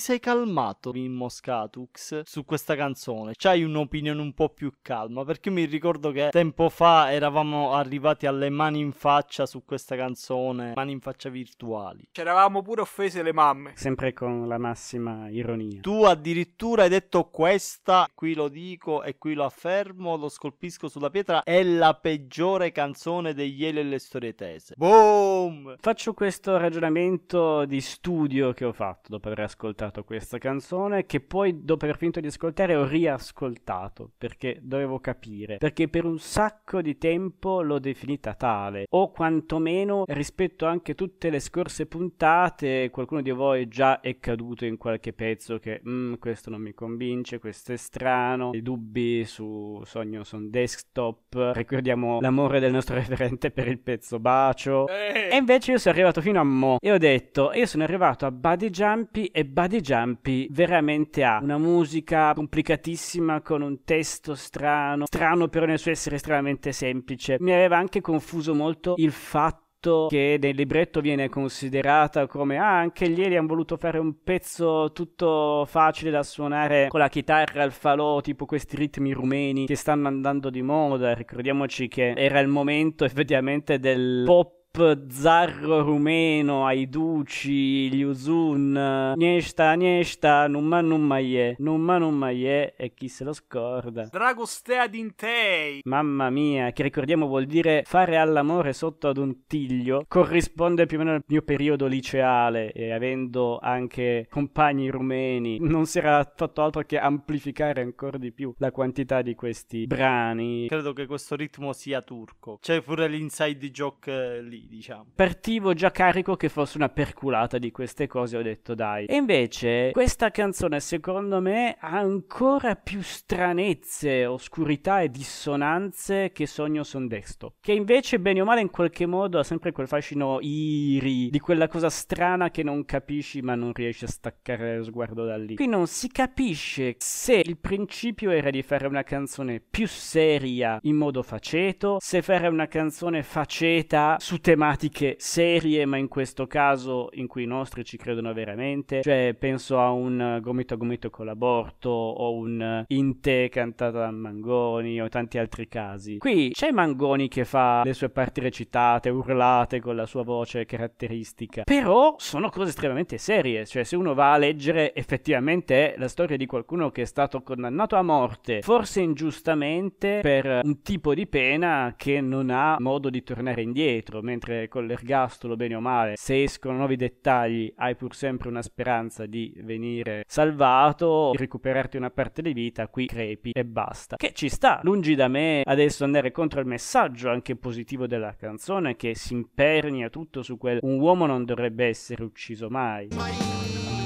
Ti sei calmato in Moscatux su questa canzone? C'hai un'opinione un po' più calma? Perché io mi ricordo che tempo fa eravamo arrivati alle mani in faccia su questa canzone, mani in faccia virtuali. C'eravamo pure offese le mamme. Sempre con la massima ironia. Tu addirittura hai detto questa, qui lo dico e qui lo affermo, lo scolpisco sulla pietra, è la peggiore canzone degli Eli e le storie tese. Boom! Faccio questo ragionamento di studio che ho fatto dopo aver ascoltato questa canzone, che poi dopo aver finito di ascoltare ho riascoltato, perché dovevo capire, perché per un sacco di tempo l'ho definita tale, o quantomeno rispetto anche tutte le scorse puntate, qualcuno di voi già è caduto in qualche pezzo che "Mm, questo non mi convince, questo è strano, i dubbi su Sogno son desktop, ricordiamo l'amore del nostro referente per il pezzo bacio, e invece io sono arrivato fino a mo e ho detto, io sono arrivato a Buddy Jumpy e Buddy Jumpy veramente ha una musica complicatissima con un testo strano, strano però nel suo essere estremamente semplice. Mi aveva anche confuso molto il fatto che nel libretto viene considerata come ah anche gli Eli hanno voluto fare un pezzo tutto facile da suonare con la chitarra al falò tipo questi ritmi rumeni che stanno andando di moda ricordiamoci che era il momento effettivamente del pop zarro rumeno ai duci, gli uzun, niesta, niesta, numma numma ye, numma numma ye, e chi se lo scorda. Dragostea dintei. Mamma mia, che ricordiamo vuol dire fare all'amore sotto ad un tiglio, corrisponde più o meno al mio periodo liceale e avendo anche compagni rumeni, non si era fatto altro che amplificare ancora di più la quantità di questi brani. Credo che questo ritmo sia turco. C'è pure l'inside joke eh, diciamo. Partivo già carico che fosse una perculata di queste cose, ho detto dai. E invece questa canzone secondo me ha ancora più stranezze, oscurità e dissonanze che Sogno son desktop. Che invece bene o male in qualche modo ha sempre quel fascino iri, di quella cosa strana che non capisci ma non riesci a staccare lo sguardo da lì. Qui non si capisce se il principio era di fare una canzone più seria in modo faceto, se fare una canzone faceta su tematiche serie, ma in questo caso in cui i nostri ci credono veramente. Cioè, penso a un gomito a gomito con l'aborto, o un In te cantato da Mangoni, o tanti altri casi. Qui c'è Mangoni che fa le sue parti recitate, urlate con la sua voce caratteristica. Però sono cose estremamente serie. Cioè, se uno va a leggere, effettivamente è la storia di qualcuno che è stato condannato a morte, forse ingiustamente, per un tipo di pena che non ha modo di tornare indietro mentre con l'ergastolo, bene o male, se escono nuovi dettagli, hai pur sempre una speranza di venire salvato, recuperarti una parte di vita, qui crepi e basta. Che ci sta, lungi da me adesso andare contro il messaggio anche positivo della canzone che si impernia tutto su quel un uomo non dovrebbe essere ucciso mai.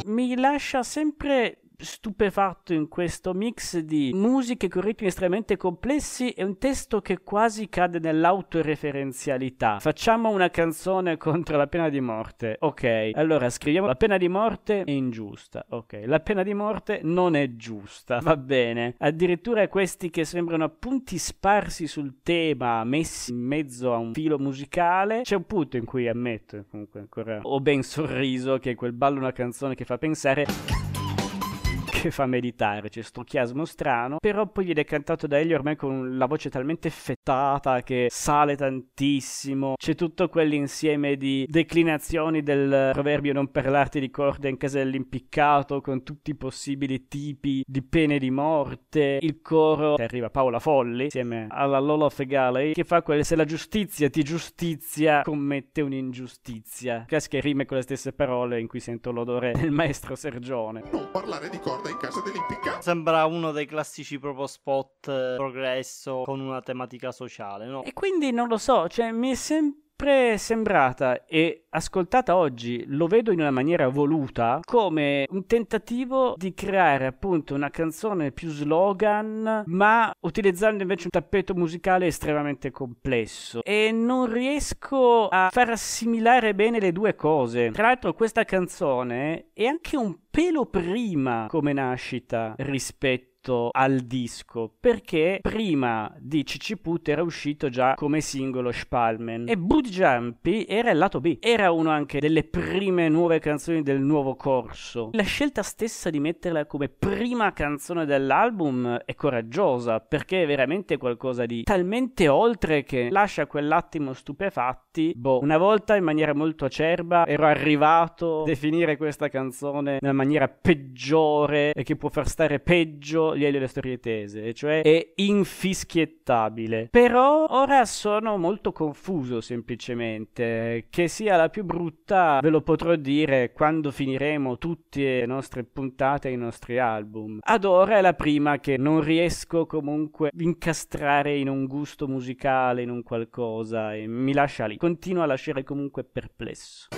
Mi lascia sempre stupefatto in questo mix di musiche con ritmi estremamente complessi e un testo che quasi cade nell'autoreferenzialità. Facciamo una canzone contro la pena di morte. Ok, allora scriviamo la pena di morte è ingiusta. Ok, la pena di morte non è giusta. Va bene. Addirittura questi che sembrano punti sparsi sul tema messi in mezzo a un filo musicale. C'è un punto in cui ammetto, comunque ancora ho ben sorriso che quel ballo è una canzone che fa pensare che fa meditare, c'è sto chiasmo strano, però poi viene cantato da egli ormai con la voce talmente fettata che sale tantissimo, c'è tutto quell'insieme di declinazioni del proverbio non parlarti di corda in casa dell'impiccato con tutti i possibili tipi di pene di morte, il coro arriva Paola Folli insieme alla Lola Fegali che fa quelle se la giustizia ti giustizia commette un'ingiustizia, classiche rime con le stesse parole in cui sento l'odore del maestro Sergione. Non parlare di corda in casa dell'impiccato. Sembra uno dei classici proprio spot eh, progresso con una tematica sociale, no? E quindi non lo so, cioè mi è sempre sembrata e ascoltata oggi, lo vedo in una maniera voluta, come un tentativo di creare appunto una canzone più slogan, ma utilizzando invece un tappeto musicale estremamente complesso. E non riesco a far assimilare bene le due cose. Tra l'altro questa canzone è anche un pelo prima come nascita rispetto rispetto al disco, perché prima di Ciciput era uscito già come singolo Spalmen e Boot Jumpy era il lato B, era uno anche delle prime nuove canzoni del nuovo corso. La scelta stessa di metterla come prima canzone dell'album è coraggiosa, perché è veramente qualcosa di talmente oltre che lascia quell'attimo stupefatti. Boh, una volta in maniera molto acerba ero arrivato a definire questa canzone nella maniera peggiore e che può far stare peggio gli Elio e le storie tese, e cioè è infischietttabile. Però ora sono molto confuso semplicemente. Che sia la più brutta ve lo potrò dire quando finiremo tutte le nostre puntate, i nostri album. Ad ora è la prima che non riesco comunque a incastrare in un gusto musicale, in un qualcosa e mi lascia lì. Continua a lasciare comunque perplesso.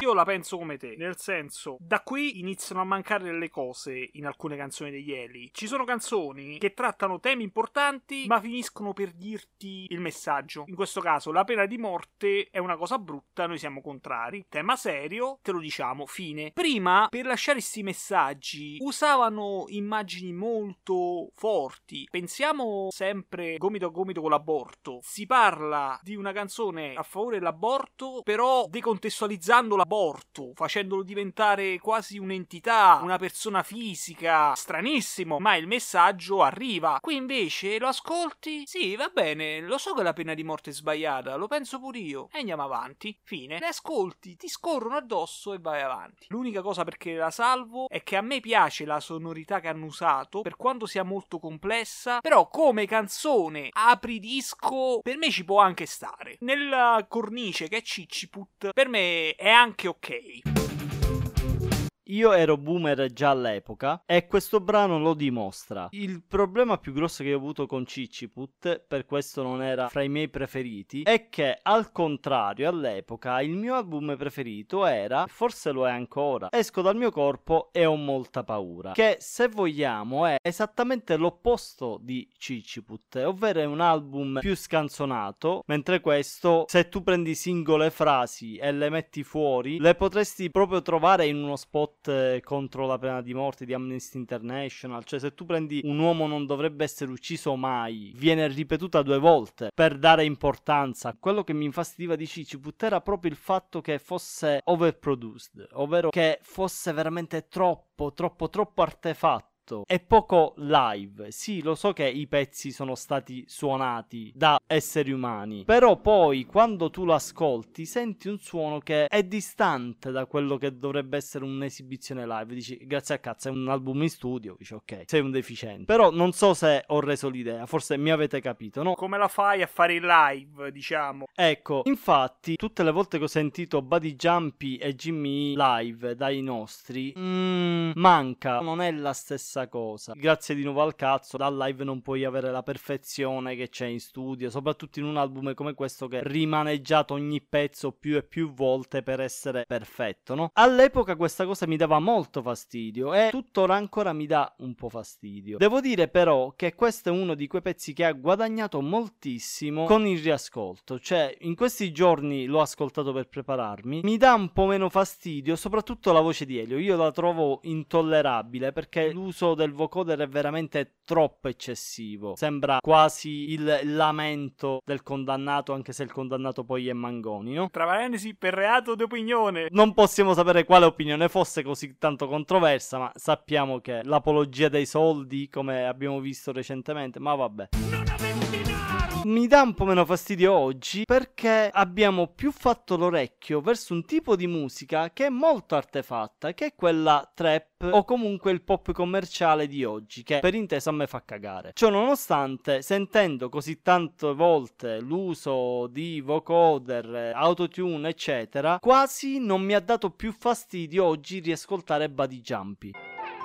Io la penso come te, nel senso, da qui iniziano a mancare delle cose in alcune canzoni degli Eli. Ci sono canzoni che trattano temi importanti, ma finiscono per dirti il messaggio. In questo caso, la pena di morte è una cosa brutta, noi siamo contrari. Tema serio, te lo diciamo, fine. Prima, per lasciare questi messaggi, usavano immagini molto forti. Pensiamo sempre gomito a gomito con l'aborto. Si parla di una canzone a favore dell'aborto, però decontestualizzando l'aborto, facendolo diventare quasi un'entità, una persona fisica, stranissimo, ma il messaggio arriva. Qui invece lo ascolti, sì, va bene, lo so che la pena di morte è sbagliata, lo penso pure io, e andiamo avanti. Fine. Le ascolti, ti scorrono addosso e vai avanti. L'unica cosa perché la salvo è che a me piace la sonorità che hanno usato, per quanto sia molto complessa, però come canzone apri disco, per me ci può anche stare. Nella cornice che è Cicciput, per me è anche ok. Io ero boomer già all'epoca e questo brano lo dimostra. Il problema più grosso che ho avuto con Cicciput, per questo non era fra i miei preferiti, è che al contrario all'epoca il mio album preferito era, forse lo è ancora, Esco dal mio corpo e ho molta paura, che se vogliamo è esattamente l'opposto di Cicciput, ovvero è un album più scanzonato, mentre questo, se tu prendi singole frasi e le metti fuori, le potresti proprio trovare in uno spot eh, contro la pena di morte di Amnesty International. Cioè, se tu prendi un uomo non dovrebbe essere ucciso mai, viene ripetuta due volte per dare importanza. Quello che mi infastidiva di Ciciput era proprio il fatto che fosse overproduced, ovvero che fosse veramente troppo, troppo, troppo artefatto e poco live. Sì, lo so che i pezzi sono stati suonati da esseri umani, però poi quando tu lo ascolti senti un suono che è distante da quello che dovrebbe essere un'esibizione live. Dici, grazie a cazzo, è un album in studio. Dici, ok, sei un deficiente. Però non so se ho reso l'idea, forse mi avete capito, no? Come la fai a fare il live, diciamo? Ecco, infatti, tutte le volte che ho sentito Buddy Jumpy e Jimmy live dai nostri, mm, manca, non è la stessa cosa. Grazie di nuovo al cazzo, dal live non puoi avere la perfezione che c'è in studio, soprattutto in un album come questo che rimaneggiato ogni pezzo più e più volte per essere perfetto, no? All'epoca questa cosa mi dava molto fastidio e tuttora ancora mi dà un po' fastidio. Devo dire però che questo è uno di quei pezzi che ha guadagnato moltissimo con il riascolto, cioè in questi giorni l'ho ascoltato per prepararmi, mi dà un po' meno fastidio, soprattutto la voce di Elio, io la trovo intollerabile perché l'uso del vocoder è veramente troppo eccessivo. Sembra quasi il lamento del condannato, anche se il condannato poi è Mangoni, no? Tra parentesi, per reato d'opinione. Non possiamo sapere quale opinione fosse così tanto controversa, ma sappiamo che l'apologia dei soldi, come abbiamo visto recentemente, ma vabbè. Mi dà un po' meno fastidio oggi perché abbiamo più fatto l'orecchio verso un tipo di musica che è molto artefatta, che è quella trap o comunque il pop commerciale di oggi, che per intesa a me fa cagare. Ciò nonostante, sentendo così tante volte l'uso di vocoder, autotune, eccetera, quasi non mi ha dato più fastidio oggi riascoltare Buddy Jumpy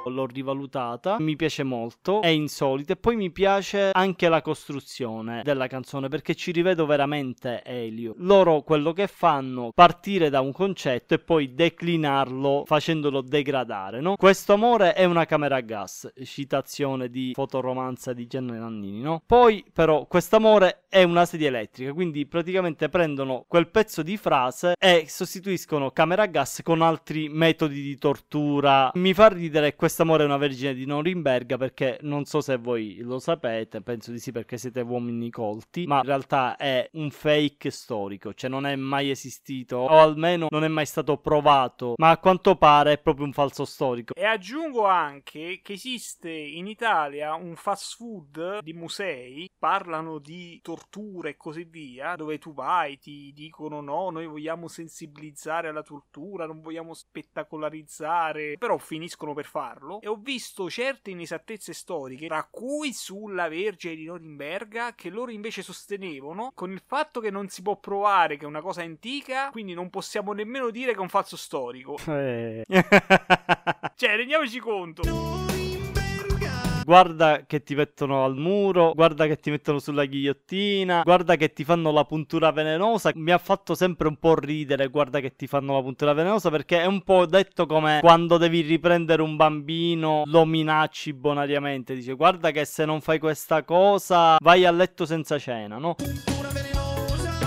l'ho rivalutata, mi piace molto, è insolita e poi mi piace anche la costruzione della canzone perché ci rivedo veramente Elio. Loro quello che fanno partire da un concetto e poi declinarlo facendolo degradare, no? Questo amore è una camera a gas, citazione di fotoromanza di Gianni Nannini, no? Poi però quest'amore è una sedia elettrica, quindi praticamente prendono quel pezzo di frase e sostituiscono camera a gas con altri metodi di tortura. Mi fa ridere questa quest'amore è una vergine di Norimberga perché non so se voi lo sapete, penso di sì perché siete uomini colti, ma in realtà è un fake storico, cioè non è mai esistito o almeno non è mai stato provato, ma a quanto pare è proprio un falso storico. E aggiungo anche che esiste in Italia un fast food di musei, parlano di torture e così via, dove tu vai, ti dicono no, noi vogliamo sensibilizzare alla tortura, non vogliamo spettacolarizzare, però finiscono per farlo. E ho visto certe inesattezze storiche, tra cui sulla Vergine di Norimberga, che loro invece sostenevano con il fatto che non si può provare che è una cosa antica, quindi non possiamo nemmeno dire che è un falso storico. Eh. cioè, rendiamoci conto. Guarda che ti mettono al muro, guarda che ti mettono sulla ghigliottina, guarda che ti fanno la puntura velenosa. Mi ha fatto sempre un po' ridere, guarda che ti fanno la puntura velenosa, perché è un po' detto come quando devi riprendere un bambino, lo minacci bonariamente. Dice, guarda che se non fai questa cosa vai a letto senza cena, no?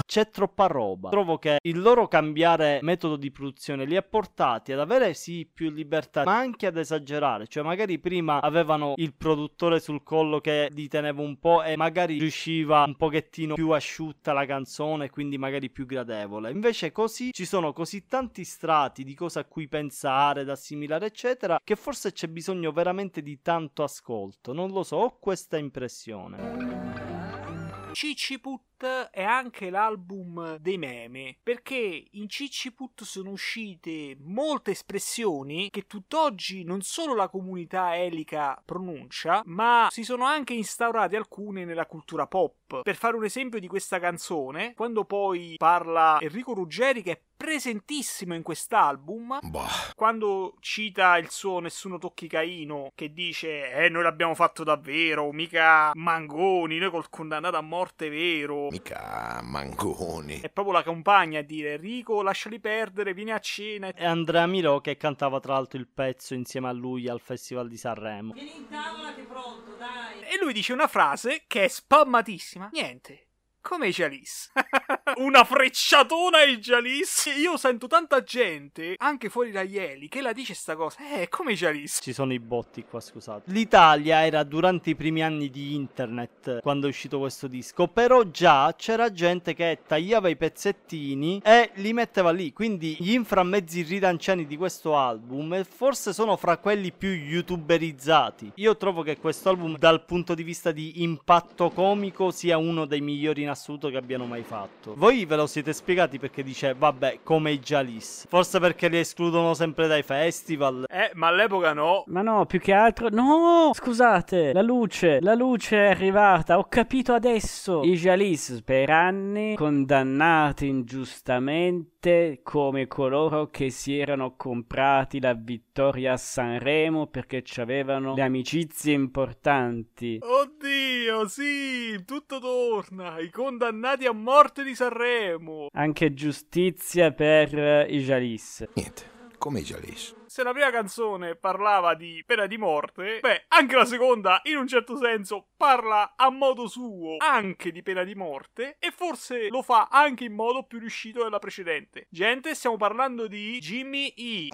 C'è troppa roba. Trovo che il loro cambiare metodo di produzione li ha portati ad avere sì più libertà, ma anche ad esagerare. Cioè, magari prima avevano il produttore sul collo che li teneva un po' e magari riusciva un pochettino più asciutta la canzone, quindi magari più gradevole. Invece, così ci sono così tanti strati di cose a cui pensare, da assimilare, eccetera, che forse c'è bisogno veramente di tanto ascolto. Non lo so, ho questa impressione. Cicciput è anche l'album dei meme perché in Cicciput sono uscite molte espressioni che tutt'oggi non solo la comunità elica pronuncia ma si sono anche instaurate alcune nella cultura pop. Per fare un esempio di questa canzone quando poi parla Enrico Ruggeri che è presentissimo in quest'album Bah. quando cita il suo Nessuno tocchi Caino che dice eh noi l'abbiamo fatto davvero mica Mangoni noi col condannato a morte vero Mica Mangoni. è proprio la compagna a dire Enrico lasciali perdere vieni a cena E Andrea Miro che cantava tra l'altro il pezzo insieme a lui al Festival di Sanremo. e lui dice una frase che è spammatissima niente come i Jalis una frecciatona ai Jalis io sento tanta gente anche fuori da Ieli che la dice sta cosa eh come i Jalis Ci sono i botti qua, scusate. L'Italia era durante i primi anni di internet quando è uscito questo disco, però già c'era gente che tagliava i pezzettini e li metteva lì. Quindi gli inframmezzi ridanciani di questo album forse sono fra quelli più youtuberizzati. Io trovo che questo album dal punto di vista di impatto comico sia uno dei migliori in assoluto che abbiano mai fatto. Voi ve lo siete spiegati perché dice vabbè come i Jalis. Forse perché li escludono sempre dai festival. eh ma all'epoca no Ma no, più che altro. No! Scusate, la luce, la luce è arrivata. Ho capito adesso. I Jalis per anni condannati ingiustamente come coloro che si erano comprati la vittoria a Sanremo perché avevano le amicizie importanti. Oddio, sì, tutto torna. I condannati a morte di Sanremo. Anche giustizia per eh, i Jalis. Niente, come i Jalis. Se la prima canzone parlava di pena di morte, beh, anche la seconda, in un certo senso, parla a modo suo anche di pena di morte e forse lo fa anche in modo più riuscito della precedente. Gente, stiamo parlando di Jimmy E.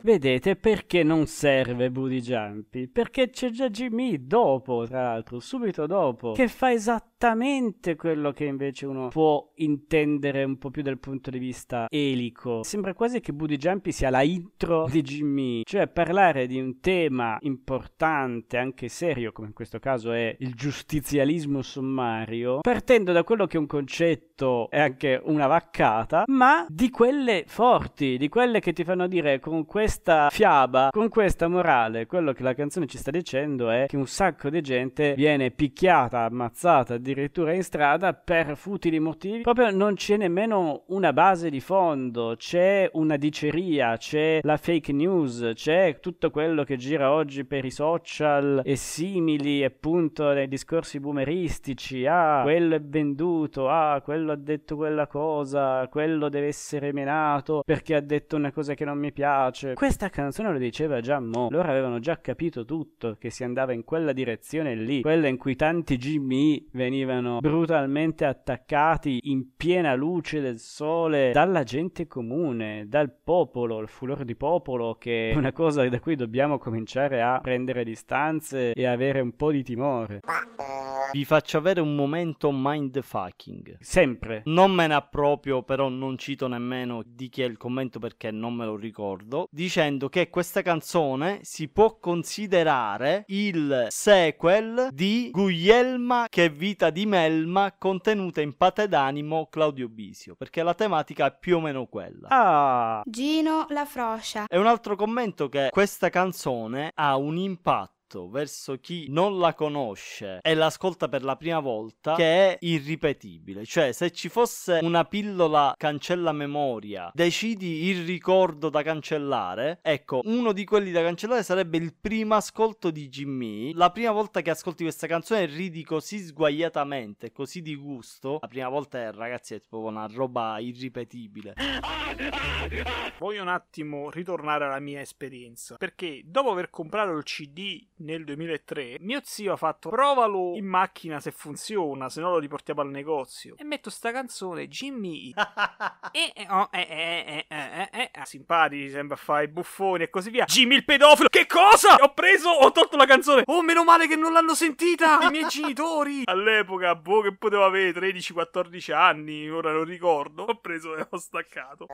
Vedete perché non serve Booty Jumpy? Perché c'è già Jimmy dopo, tra l'altro, subito dopo, che fa esattamente quello che invece uno può intendere un po' più dal punto di vista elico. Sembra quasi che Booty Jumpy sia la intro di Jimmy, cioè parlare di un tema importante, anche serio, come in questo caso è il giustizialismo sommario, partendo da quello che è un concetto e anche una vaccata, ma di quelle forti, di quelle che ti fanno dire con questa fiaba, con questa morale, quello che la canzone ci sta dicendo è che un sacco di gente viene picchiata, ammazzata addirittura in strada per futili motivi, proprio non c'è nemmeno una base di fondo, c'è una diceria, c'è la fake news, c'è tutto quello che gira oggi per i social e simili, appunto appunto nei discorsi boomeristici, ah, quello è venduto, ah, quello ha detto quella cosa, quello deve essere menato perché ha detto una cosa che non mi piace. Questa canzone lo diceva già Mo, loro avevano già capito tutto, che si andava in quella direzione lì, quella in cui tanti Jimmy venivano brutalmente attaccati in piena luce del sole dalla gente comune, dal popolo, il furore di popolo, che è una cosa da cui dobbiamo cominciare a prendere distanze e avere un po' di timore. Vi faccio avere un momento mindfucking. Sempre. Non me ne approprio, però non cito nemmeno di chi è il commento perché non me lo ricordo. Dicendo che questa canzone si può considerare il sequel di Guglielma che vita di Melma contenuta in Pate d'animo Claudio Bisio. Perché la tematica è più o meno quella. Ah! Gino la froscia. E un altro commento che questa canzone ha un impatto verso chi non la conosce e l'ascolta per la prima volta che è irripetibile. Cioè, se ci fosse una pillola cancella memoria, decidi il ricordo da cancellare, ecco, uno di quelli da cancellare sarebbe il primo ascolto di Jimmy. La prima volta che ascolti questa canzone ridi così sguaiatamente, così di gusto. La prima volta, è, ragazzi, è proprio una roba irripetibile. Voglio un attimo ritornare alla mia esperienza. Perché dopo aver comprato il CD nel 2003, mio zio ha fatto provalo in macchina se funziona, se no lo riportiamo al negozio. E metto sta canzone, Jimmy. e, oh, eh, eh, eh, eh, eh, eh, simpatici, sembra fare i buffoni e così via. Jimmy il pedofilo, che cosa? Ho preso, ho tolto la canzone. Oh, meno male che non l'hanno sentita i miei genitori. All'epoca, boh, che potevo avere 13-14 anni, ora non ricordo. Ho preso e ho staccato.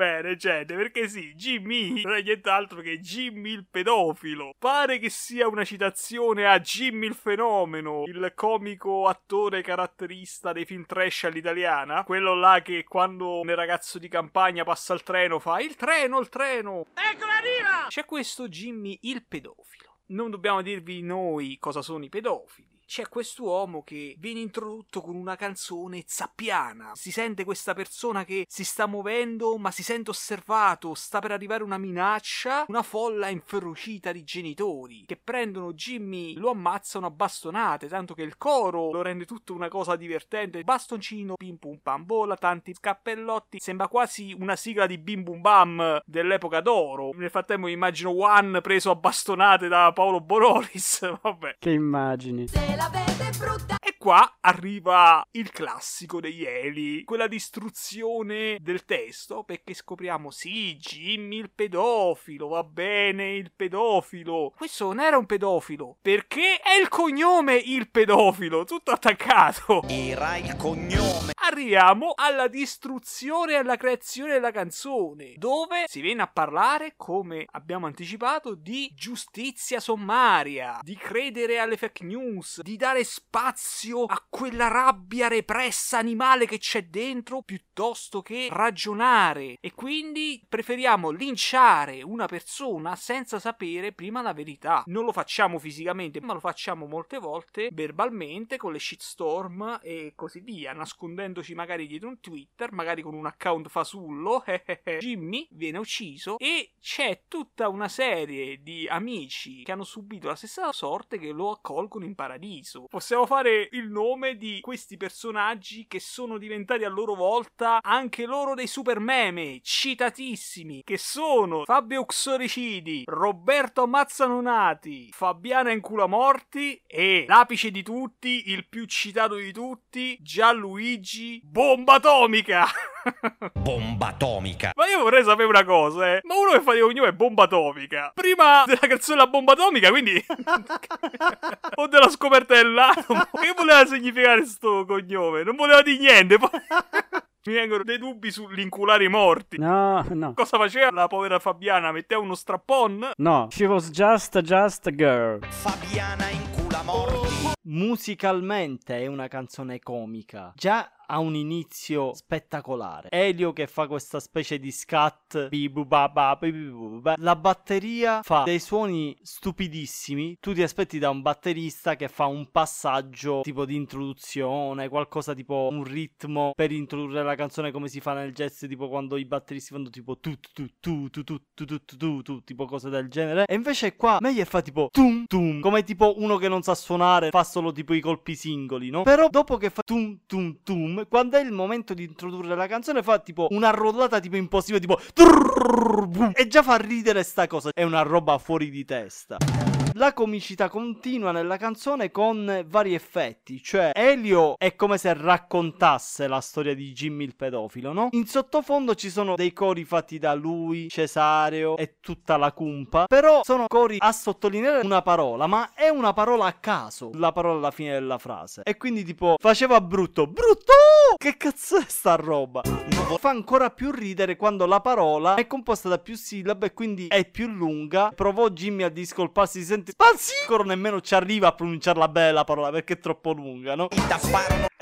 Bene, gente, perché sì, Jimmy non è nient'altro che Jimmy il pedofilo. Pare che sia una citazione a Jimmy il fenomeno, il comico attore caratterista dei film trash all'italiana. Quello là che quando un ragazzo di campagna passa il treno fa il treno, il treno. Eccola arriva! C'è questo Jimmy il pedofilo. Non dobbiamo dirvi noi cosa sono i pedofili c'è quest'uomo che viene introdotto con una canzone zappiana. Si sente questa persona che si sta muovendo, ma si sente osservato. Sta per arrivare una minaccia. Una folla inferocita di genitori che prendono Jimmy, lo ammazzano a bastonate. Tanto che il coro lo rende tutto una cosa divertente. Bastoncino, pim pum pam bola, tanti scappellotti. Sembra quasi una sigla di Bim Bum Bam dell'epoca d'oro. Nel frattempo immagino One preso a bastonate da Paolo Borolis. Vabbè. Che immagini. E qua arriva il classico degli Eli, quella distruzione del testo, perché scopriamo, sì, Jimmy il pedofilo, va bene il pedofilo. Questo non era un pedofilo, perché è il cognome il pedofilo, tutto attaccato. Era il cognome. Arriviamo alla distruzione e alla creazione della canzone, dove si viene a parlare, come abbiamo anticipato, di giustizia sommaria, di credere alle fake news, di dare spazio a quella rabbia repressa animale che c'è dentro piuttosto che ragionare e quindi preferiamo linciare una persona senza sapere prima la verità. Non lo facciamo fisicamente, ma lo facciamo molte volte verbalmente con le shitstorm e così via, nascondendoci magari dietro un Twitter, magari con un account fasullo. Jimmy viene ucciso e c'è tutta una serie di amici che hanno subito la stessa sorte che lo accolgono in paradiso possiamo fare il nome di questi personaggi che sono diventati a loro volta anche loro dei super meme citatissimi che sono Fabio Uxoricidi, Roberto Mazzanonati, Fabiana Inculamorti e l'apice di tutti, il più citato di tutti, Gianluigi Bomba Atomica. Bomba atomica. Ma io vorrei sapere una cosa, eh. Ma uno che fa di cognome è Bomba Atomica. Prima della canzone La Bomba Atomica, quindi... o della scoperta dell'atomo. Che voleva significare sto cognome? Non voleva di niente. Poi... Mi vengono dei dubbi sull'inculare i morti. No, no. Cosa faceva la povera Fabiana? Metteva uno strappon? No, she was just, just a girl. Fabiana incula morti. Musicalmente è una canzone comica. Già ha un inizio spettacolare. Elio che fa questa specie di scat, la batteria fa dei suoni stupidissimi. Tu ti aspetti da un batterista che fa un passaggio tipo di introduzione, qualcosa tipo un ritmo per introdurre la canzone come si fa nel jazz, tipo quando i batteristi fanno tipo tu tu tu tu tu tu tu tu tu tu tipo cose del genere. E invece qua Meyer fa tipo tum tum, come tipo uno che non sa suonare, fa solo tipo i colpi singoli, no? Però dopo che fa tum tum tum, quando è il momento di introdurre la canzone fa tipo una rollata tipo impossibile, tipo e già fa ridere sta cosa. È una roba fuori di testa. La comicità continua nella canzone con vari effetti, cioè Elio è come se raccontasse la storia di Jimmy il pedofilo, no? In sottofondo ci sono dei cori fatti da lui, Cesareo e tutta la cumpa, però sono cori a sottolineare una parola, ma è una parola a caso, la parola alla fine della frase. E quindi tipo faceva brutto, brutto! Che cazzo è sta roba? Fa ancora più ridere quando la parola è composta da più sillabe e quindi è più lunga. Provò Jimmy a discolparsi, si sente Spazio! Ancora nemmeno ci arriva a pronunciarla bene la parola perché è troppo lunga, no?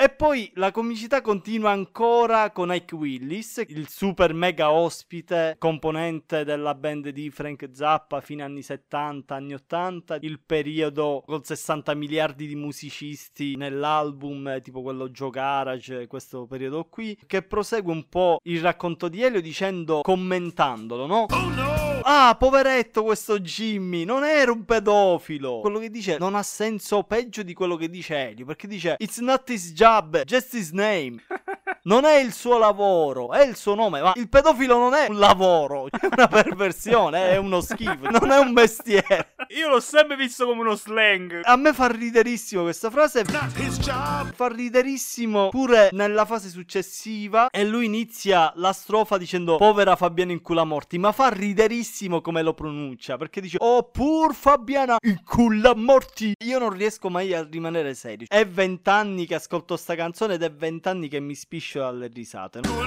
E poi la comicità continua ancora con Ike Willis, il super mega ospite, componente della band di Frank Zappa fine anni 70, anni 80, il periodo con 60 miliardi di musicisti nell'album, tipo quello Joe Garage, questo periodo qui, che prosegue un po' il racconto di Elio dicendo, commentandolo, no? Ah, poveretto questo Jimmy, non era un pedofilo. Quello che dice non ha senso peggio di quello che dice Elio, perché dice It's not his job, just his name. Non è il suo lavoro, è il suo nome, ma il pedofilo non è un lavoro, è una perversione, è uno schifo, non è un mestiere. Io l'ho sempre visto come uno slang. A me fa riderissimo questa frase. Fa riderissimo pure nella fase successiva. E lui inizia la strofa dicendo Povera Fabiana in culla morti. Ma fa riderissimo come lo pronuncia. Perché dice Oh pur Fabiana in culla morti. Io non riesco mai a rimanere serio. È vent'anni che ascolto sta canzone ed è vent'anni che mi spiscio dalle risate. no?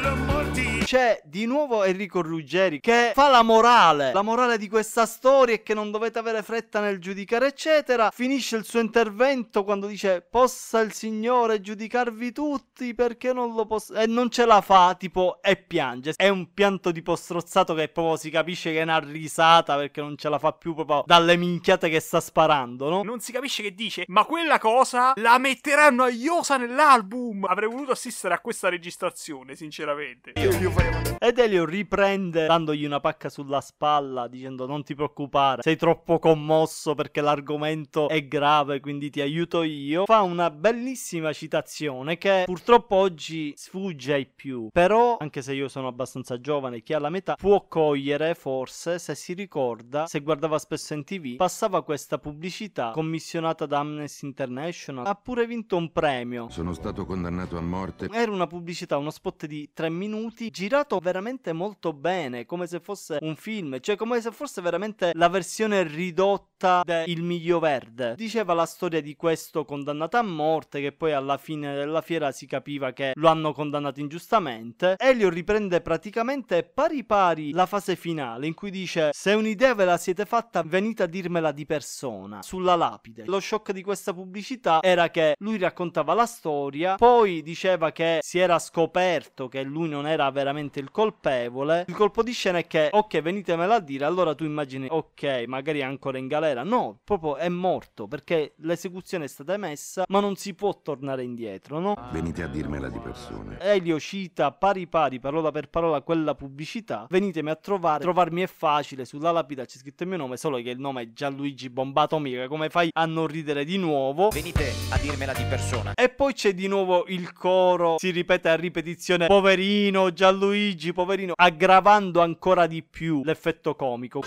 C'è di nuovo Enrico Ruggeri che fa la morale. La morale di questa storia è che non dovete avere fretta nel giudicare, eccetera. Finisce il suo intervento quando dice: Possa il Signore giudicarvi tutti perché non lo posso. E non ce la fa, tipo, e piange. È un pianto tipo strozzato che proprio si capisce che è una risata perché non ce la fa più proprio dalle minchiate che sta sparando, no? Non si capisce che dice, ma quella cosa la metteranno a iosa nell'album. Avrei voluto assistere a questa registrazione, sinceramente. Io, io farei una- Ed Elio riprende dandogli una pacca sulla spalla dicendo non ti preoccupare, sei troppo commosso perché l'argomento è grave quindi ti aiuto io. Fa una bellissima citazione che purtroppo oggi sfugge ai più, però anche se io sono abbastanza giovane, chi ha la metà può cogliere forse se si ricorda, se guardava spesso in tv, passava questa pubblicità commissionata da Amnesty International, ha pure vinto un premio. Sono stato condannato a morte. Era una pubblicità, uno spot di tre minuti, girato veramente molto bene, come se fosse un film, cioè come se fosse veramente la versione ridotta di Il Miglio Verde. Diceva la storia di questo condannato a morte, che poi alla fine della fiera si capiva che lo hanno condannato ingiustamente. Elio riprende praticamente pari pari la fase finale, in cui dice: Se un'idea ve la siete fatta, venite a dirmela di persona, sulla lapide. Lo shock di questa pubblicità era che lui raccontava la storia, poi diceva che si era scoperto che lui non era veramente il colpevole. Il colpo di scena è che, ok, venitemela a dire. Allora tu immagini, ok, magari è ancora in galera. No, proprio è morto perché l'esecuzione è stata emessa, ma non si può tornare indietro, no? Venite a dirmela di persona. Elio cita pari pari, parola per parola, quella pubblicità. Venitemi a trovare. Trovarmi è facile. Sulla lapida c'è scritto il mio nome, solo che il nome è Gianluigi Bombato Mica. Come fai a non ridere di nuovo? Venite a dirmela di persona. E poi c'è di nuovo il coro, si ripete a ripetizione, poverino Gianluigi, poverino, aggravando ancora di più l'effetto comico.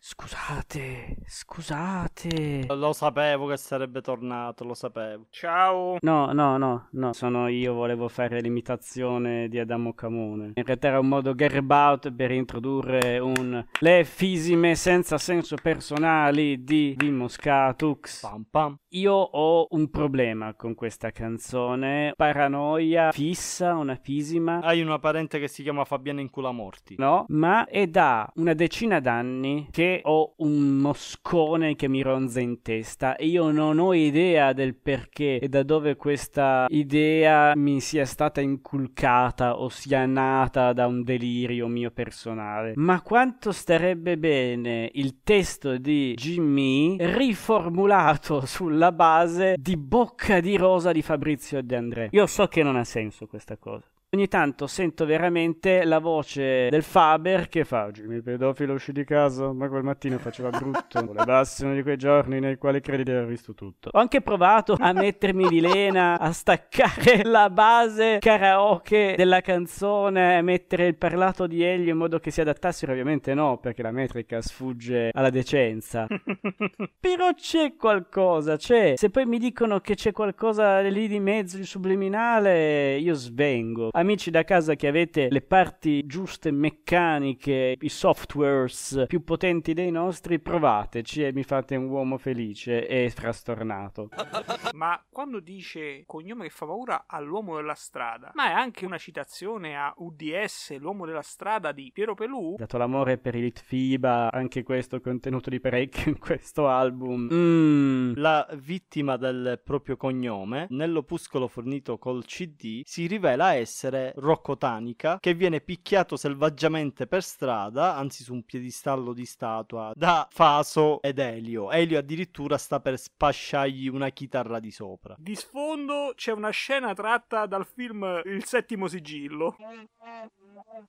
Scusate, scusate. Lo sapevo che sarebbe tornato, lo sapevo. Ciao. No, no, no, no, sono io, volevo fare l'imitazione di Adamo Camone. In realtà era un modo garbato per introdurre un le fisime senza senso personali di Vimo Scatux. Pam pam. Io ho un problema con questa canzone. Paranoia fissa, una fisima. Hai una parente che si chiama Fabiana Inculamorti. No, ma è da una decina d'anni che ho un moscone che mi ronza in testa e io non ho idea del perché e da dove questa idea mi sia stata inculcata o sia nata da un delirio mio personale. Ma quanto starebbe bene il testo di Jimmy riformulato sulla base di Bocca di Rosa di Fabrizio De André. Io so che non ha senso questa cosa. Ogni tanto sento veramente la voce del Faber che fa Jimmy il pedofilo uscì di casa, ma quel mattino faceva brutto. Volevassi uno di quei giorni nei quali credi di aver visto tutto. Ho anche provato a mettermi di lena, a staccare la base karaoke della canzone, a mettere il parlato di Elio in modo che si adattassero. Ovviamente no, perché la metrica sfugge alla decenza. Però c'è qualcosa, c'è. Se poi mi dicono che c'è qualcosa lì di mezzo, di subliminale, io svengo. Amici da casa che avete le parti giuste meccaniche, i softwares più potenti dei nostri, provateci e mi fate un uomo felice e frastornato. Ma quando dice cognome che fa paura all'uomo della strada, ma è anche una citazione a UDS, l'uomo della strada di Piero Pelù? Dato l'amore per i Litfiba, anche questo contenuto di parecchio in questo album. Mm. La vittima del proprio cognome, nell'opuscolo fornito col CD, si rivela essere Rocco Tanica, che viene picchiato selvaggiamente per strada, anzi su un piedistallo di statua, da Faso ed Elio. Elio addirittura sta per spasciargli una chitarra di sopra. Di sfondo c'è una scena tratta dal film Il settimo sigillo.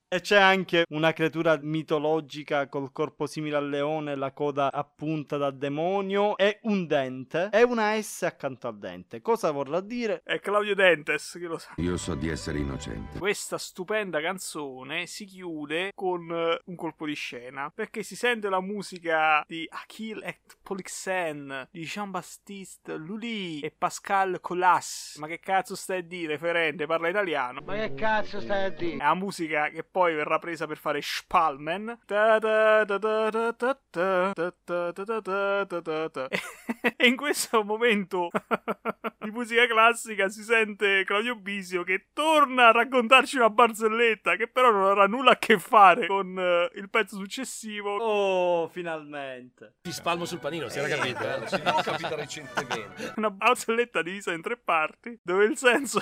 E c'è anche una creatura mitologica col corpo simile al leone, la coda a punta da demonio e un dente e una S accanto al dente. Cosa vorrà dire? È Claudio Dentes che lo sa. Io so di essere innocente. Questa stupenda canzone si chiude con eh, un colpo di scena perché si sente la musica di Achille et Polixen, di Jean-Baptiste Lully e Pascal Colas. Ma che cazzo stai a dire, Ferente? Parla italiano. Ma che cazzo stai a dire? È la musica Sega che poi verrà presa per fare Spalmen. E in questo momento di musica classica si sente Claudio Bisio che torna a raccontarci una barzelletta che però non avrà nulla a che fare con il pezzo successivo. Oh, finalmente. Ti spalmo sul panino, si era capito. Eh? Si era capito recentemente. Una barzelletta divisa in tre parti dove il senso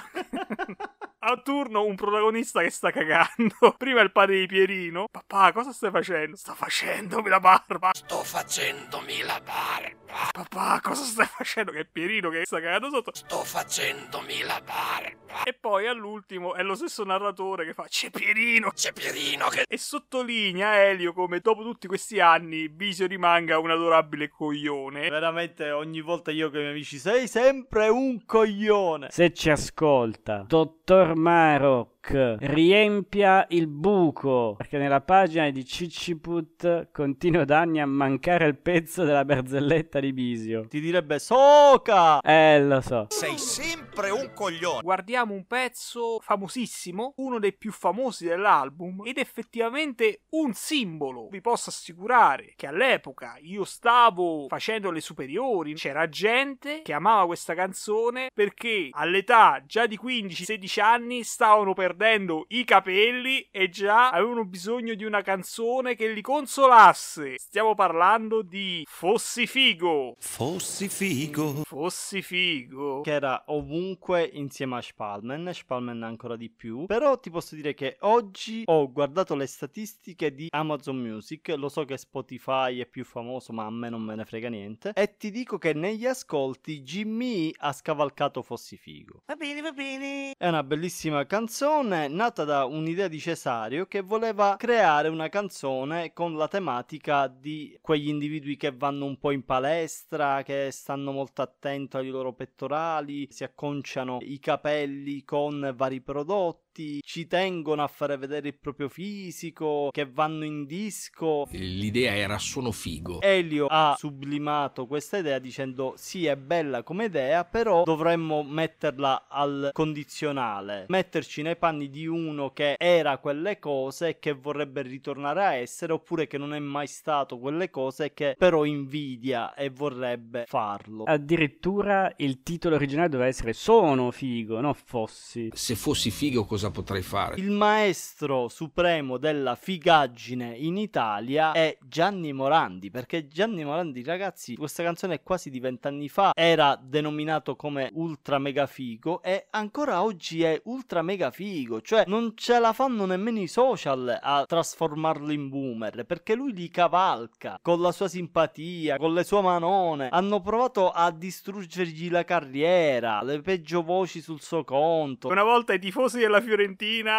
a turno un protagonista che sta cagando. Prima il padre di Pierino. Papà, cosa stai facendo? Sto facendomi la barba. Sto facendomi la barba. Papà, cosa stai facendo? Che è Pierino che sta cagando sotto. Sto facendomi la barba. E poi all'ultimo è lo stesso narratore che fa C'è Pierino. C'è Pierino che... E sottolinea Elio come dopo tutti questi anni Bisio rimanga un adorabile coglione. Veramente ogni volta io che i miei amici sei sempre un coglione. Se ci ascolta, dottor Marmaro Riempia il buco, perché nella pagina di Ciciput continua da anni a mancare il pezzo della barzelletta di Bisio. Ti direbbe Soca! Eh, lo so. Sei sempre un coglione. Guardiamo un pezzo famosissimo, uno dei più famosi dell'album, ed effettivamente un simbolo. Vi posso assicurare che all'epoca io stavo facendo le superiori, c'era gente che amava questa canzone perché all'età già di 15-16 anni stavano perdendo i capelli e già avevano bisogno di una canzone che li consolasse. Stiamo parlando di Fossi Figo. Fossi figo. Fossi Figo. Che era ovunque insieme a Spalman, Spalman ancora di più. Però ti posso dire che oggi ho guardato le statistiche di Amazon Music. Lo so che Spotify è più famoso, ma a me non me ne frega niente. E ti dico che negli ascolti Jimmy ha scavalcato Fossi Figo. Va bene, va bene. È una bellissima canzone nata da un'idea di Cesario che voleva creare una canzone con la tematica di quegli individui che vanno un po' in palestra, che stanno molto attenti ai loro pettorali, si acconciano i capelli con vari prodotti ci tengono a fare vedere il proprio fisico, che vanno in disco. L'idea era sono figo. Elio ha sublimato questa idea dicendo sì è bella come idea, però dovremmo metterla al condizionale, metterci nei panni anni di uno che era quelle cose e che vorrebbe ritornare a essere, oppure che non è mai stato quelle cose e che però invidia e vorrebbe farlo. Addirittura il titolo originale doveva essere Sono figo, no fossi. Se fossi figo cosa potrei fare? Il maestro supremo della figaggine in Italia è Gianni Morandi, perché Gianni Morandi, ragazzi, questa canzone quasi di vent'anni fa era denominato come ultra mega figo e ancora oggi è ultra mega figo, cioè non ce la fanno nemmeno i social a trasformarlo in boomer, perché lui li cavalca con la sua simpatia, con le sue manone. Hanno provato a distruggergli la carriera, le peggio voci sul suo conto. Una volta i tifosi della Fiorentina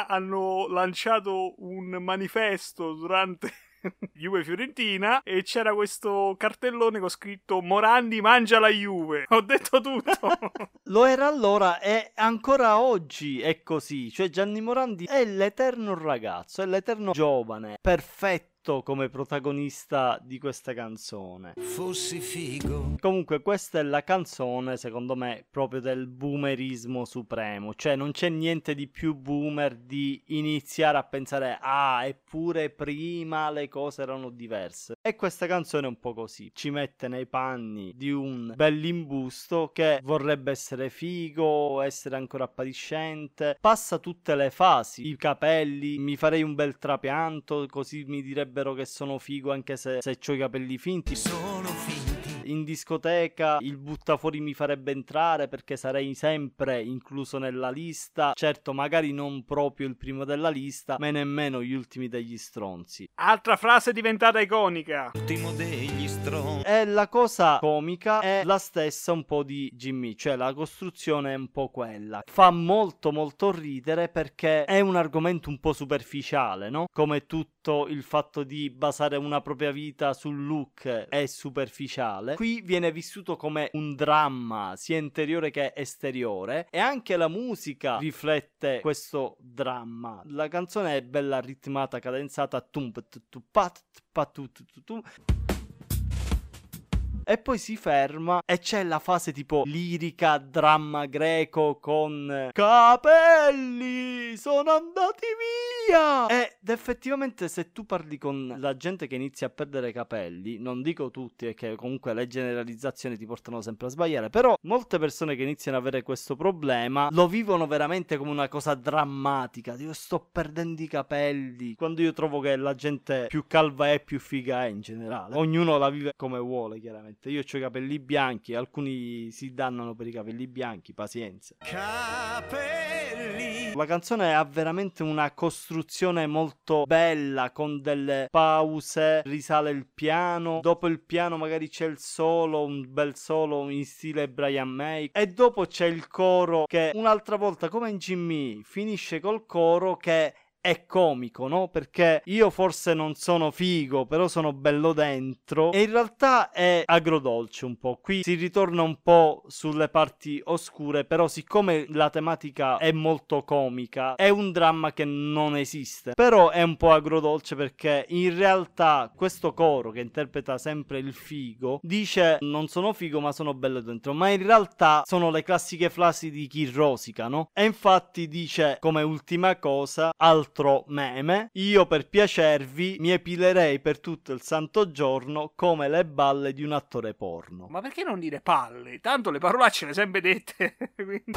hanno lanciato un manifesto durante Juve Fiorentina e c'era questo cartellone con scritto Morandi mangia la Juve. Ho detto tutto. Lo era allora e ancora oggi è così. Cioè Gianni Morandi è l'eterno ragazzo, è l'eterno giovane, perfetto come protagonista di questa canzone. Fossi figo. Comunque questa è la canzone secondo me proprio del boomerismo supremo, cioè non c'è niente di più boomer di iniziare a pensare ah eppure prima le cose erano diverse. E questa canzone è un po' così, ci mette nei panni di un bell'imbusto che vorrebbe essere figo, essere ancora appariscente, passa tutte le fasi, i capelli, mi farei un bel trapianto così mi direbbero che sono figo anche se, se ho i capelli finti. Sono finti. In discoteca il buttafuori mi farebbe entrare perché sarei sempre incluso nella lista. Certo, magari non proprio il primo della lista, ma nemmeno gli ultimi degli stronzi. Altra frase diventata iconica. Ultimo degli stronzi. E la cosa comica è la stessa un po' di Jimmy, cioè la costruzione è un po' quella. Fa molto molto ridere perché è un argomento un po' superficiale, no? Come tutto il fatto di basare una propria vita sul look è superficiale. Qui viene vissuto come un dramma sia interiore che esteriore e anche la musica riflette questo dramma. La canzone è bella ritmata, cadenzata tum tu, tu, pat, pat, tu, tu. E poi si ferma e c'è la fase tipo lirica, dramma greco con capelli sono andati via. Ed effettivamente se tu parli con la gente che inizia a perdere capelli, non dico tutti perché comunque le generalizzazioni ti portano sempre a sbagliare, però molte persone che iniziano ad avere questo problema lo vivono veramente come una cosa drammatica. Io sto perdendo i capelli. Quando io trovo che la gente più calva è più figa è in generale. Ognuno la vive come vuole, chiaramente. Io ho i capelli bianchi, alcuni si dannano per i capelli bianchi, pazienza. Capelli. La canzone ha veramente una costruzione molto bella, con delle pause, risale il piano, dopo il piano magari c'è il solo, un bel solo in stile Brian May, e dopo c'è il coro che un'altra volta, come in Jimmy, finisce col coro che è comico, no? Perché io forse non sono figo, però sono bello dentro. E in realtà è agrodolce un po'. Qui si ritorna un po' sulle parti oscure, però siccome la tematica è molto comica, è un dramma che non esiste. Però è un po' agrodolce perché in realtà questo coro che interpreta sempre il figo dice non sono figo ma sono bello dentro. Ma in realtà sono le classiche frasi di chi rosica, no? E infatti dice come ultima cosa al altro meme, io per piacervi mi epilerei per tutto il santo giorno come le balle di un attore porno. Ma perché non dire palle? Tanto le parolacce le sempre dette. Quindi...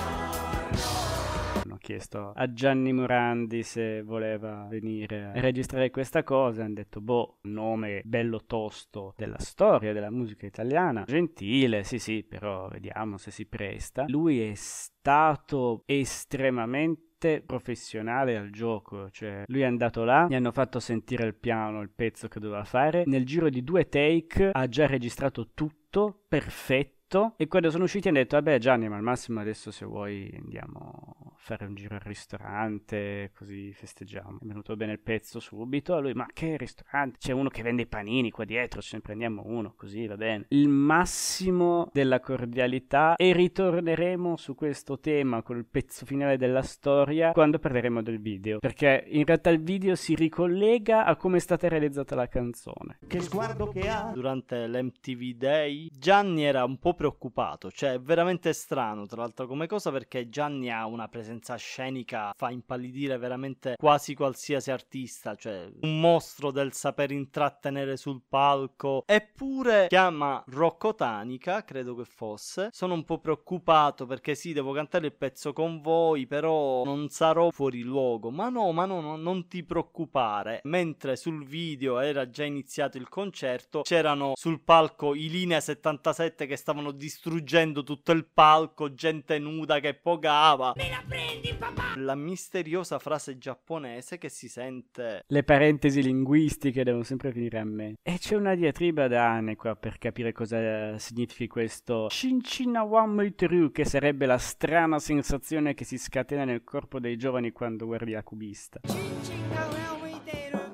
Hanno chiesto a Gianni Morandi se voleva venire a registrare questa cosa. Hanno detto, boh, nome bello tosto della storia della musica italiana. Gentile, sì, sì, però vediamo se si presta. Lui è stato estremamente professionale al gioco, cioè lui è andato là, gli hanno fatto sentire il piano, il pezzo che doveva fare, nel giro di due take ha già registrato tutto perfetto e quando sono usciti hanno detto vabbè Gianni ma al massimo adesso se vuoi andiamo fare un giro al ristorante così festeggiamo. È venuto bene il pezzo subito lui ma che ristorante? C'è uno che vende i panini qua dietro ce ne prendiamo uno così va bene. Il massimo della cordialità e ritorneremo su questo tema col pezzo finale della storia quando parleremo del video. Perché in realtà il video si ricollega a come è stata realizzata la canzone. Che sguardo che ha durante l'MTV Day Gianni era un po' preoccupato, cioè è veramente strano tra l'altro come cosa perché Gianni ha una presenza presenza scenica fa impallidire veramente quasi qualsiasi artista, cioè un mostro del saper intrattenere sul palco. Eppure chiama Rocco Tanica, credo che fosse. Sono un po' preoccupato perché sì, devo cantare il pezzo con voi, però non sarò fuori luogo. Ma no, ma no, no non ti preoccupare. Mentre sul video era già iniziato il concerto, c'erano sul palco i Linea 77 che stavano distruggendo tutto il palco, gente nuda che pogava. Me la prendi, papà! La misteriosa frase giapponese che si sente. Le parentesi linguistiche devono sempre finire a me. E c'è una diatriba da anni qua per capire cosa significhi questo Shinchinawamuiteru, che sarebbe la strana sensazione che si scatena nel corpo dei giovani quando guardi la cubista.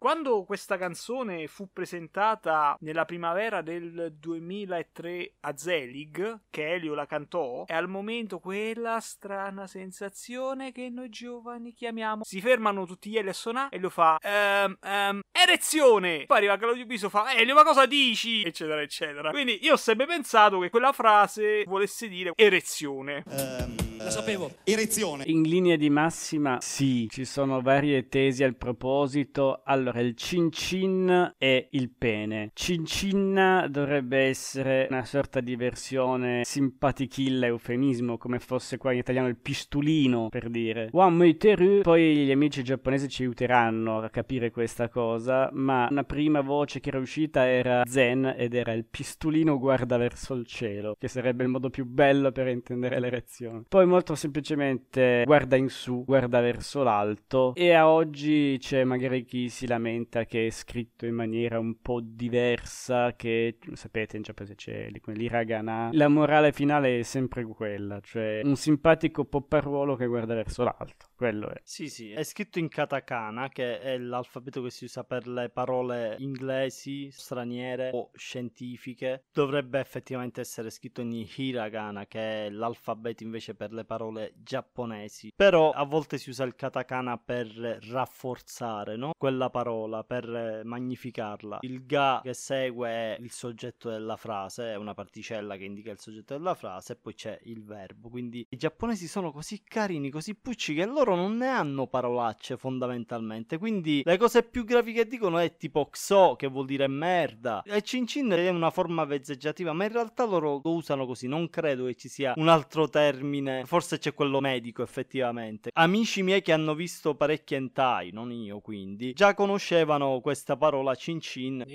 Quando questa canzone fu presentata nella primavera del 2003 a Zelig, che Elio la cantò, è al momento quella strana sensazione che noi giovani chiamiamo. Si fermano tutti gli Elio a suonare e lo fa ehm, ehm, erezione. Poi arriva Claudio Piso fa Elio, ma cosa dici? Eccetera, eccetera. Quindi io ho sempre pensato che quella frase volesse dire erezione. Um, la sapevo. Erezione. In linea di massima, sì, ci sono varie tesi al proposito. Allora, il cin cin è il pene. Cin cin dovrebbe essere una sorta di versione simpatichilla, eufemismo, come fosse qua in italiano il pistolino, per dire. Wameiteru, poi gli amici giapponesi ci aiuteranno a capire questa cosa, ma una prima voce che era uscita era zen ed era il pistolino guarda verso il cielo, che sarebbe il modo più bello per intendere l'erezione. Poi molto semplicemente guarda in su, guarda verso l'alto e a oggi c'è magari chi si lamenta che è scritto in maniera un po' diversa, che sapete in giapponese c'è l'iragana. La morale finale è sempre quella, cioè un simpatico popparuolo che guarda verso l'alto. Quello è. Sì, sì, è scritto in katakana, che è l'alfabeto che si usa per le parole inglesi, straniere o scientifiche. Dovrebbe effettivamente essere scritto in hiragana, che è l'alfabeto invece per le parole giapponesi. Però a volte si usa il katakana per rafforzare, no? Quella parola, per magnificarla. Il ga che segue è il soggetto della frase, è una particella che indica il soggetto della frase, e poi c'è il verbo. Quindi i giapponesi sono così carini, così pucci che loro non ne hanno parolacce fondamentalmente. Quindi le cose più gravi che dicono è tipo xo, che vuol dire merda. E cin cin è una forma vezzeggiativa, ma in realtà loro lo usano così. Non credo che ci sia un altro termine. Forse c'è quello medico, effettivamente. Amici miei che hanno visto parecchi hentai, non io quindi, già conoscevano questa parola cin cin.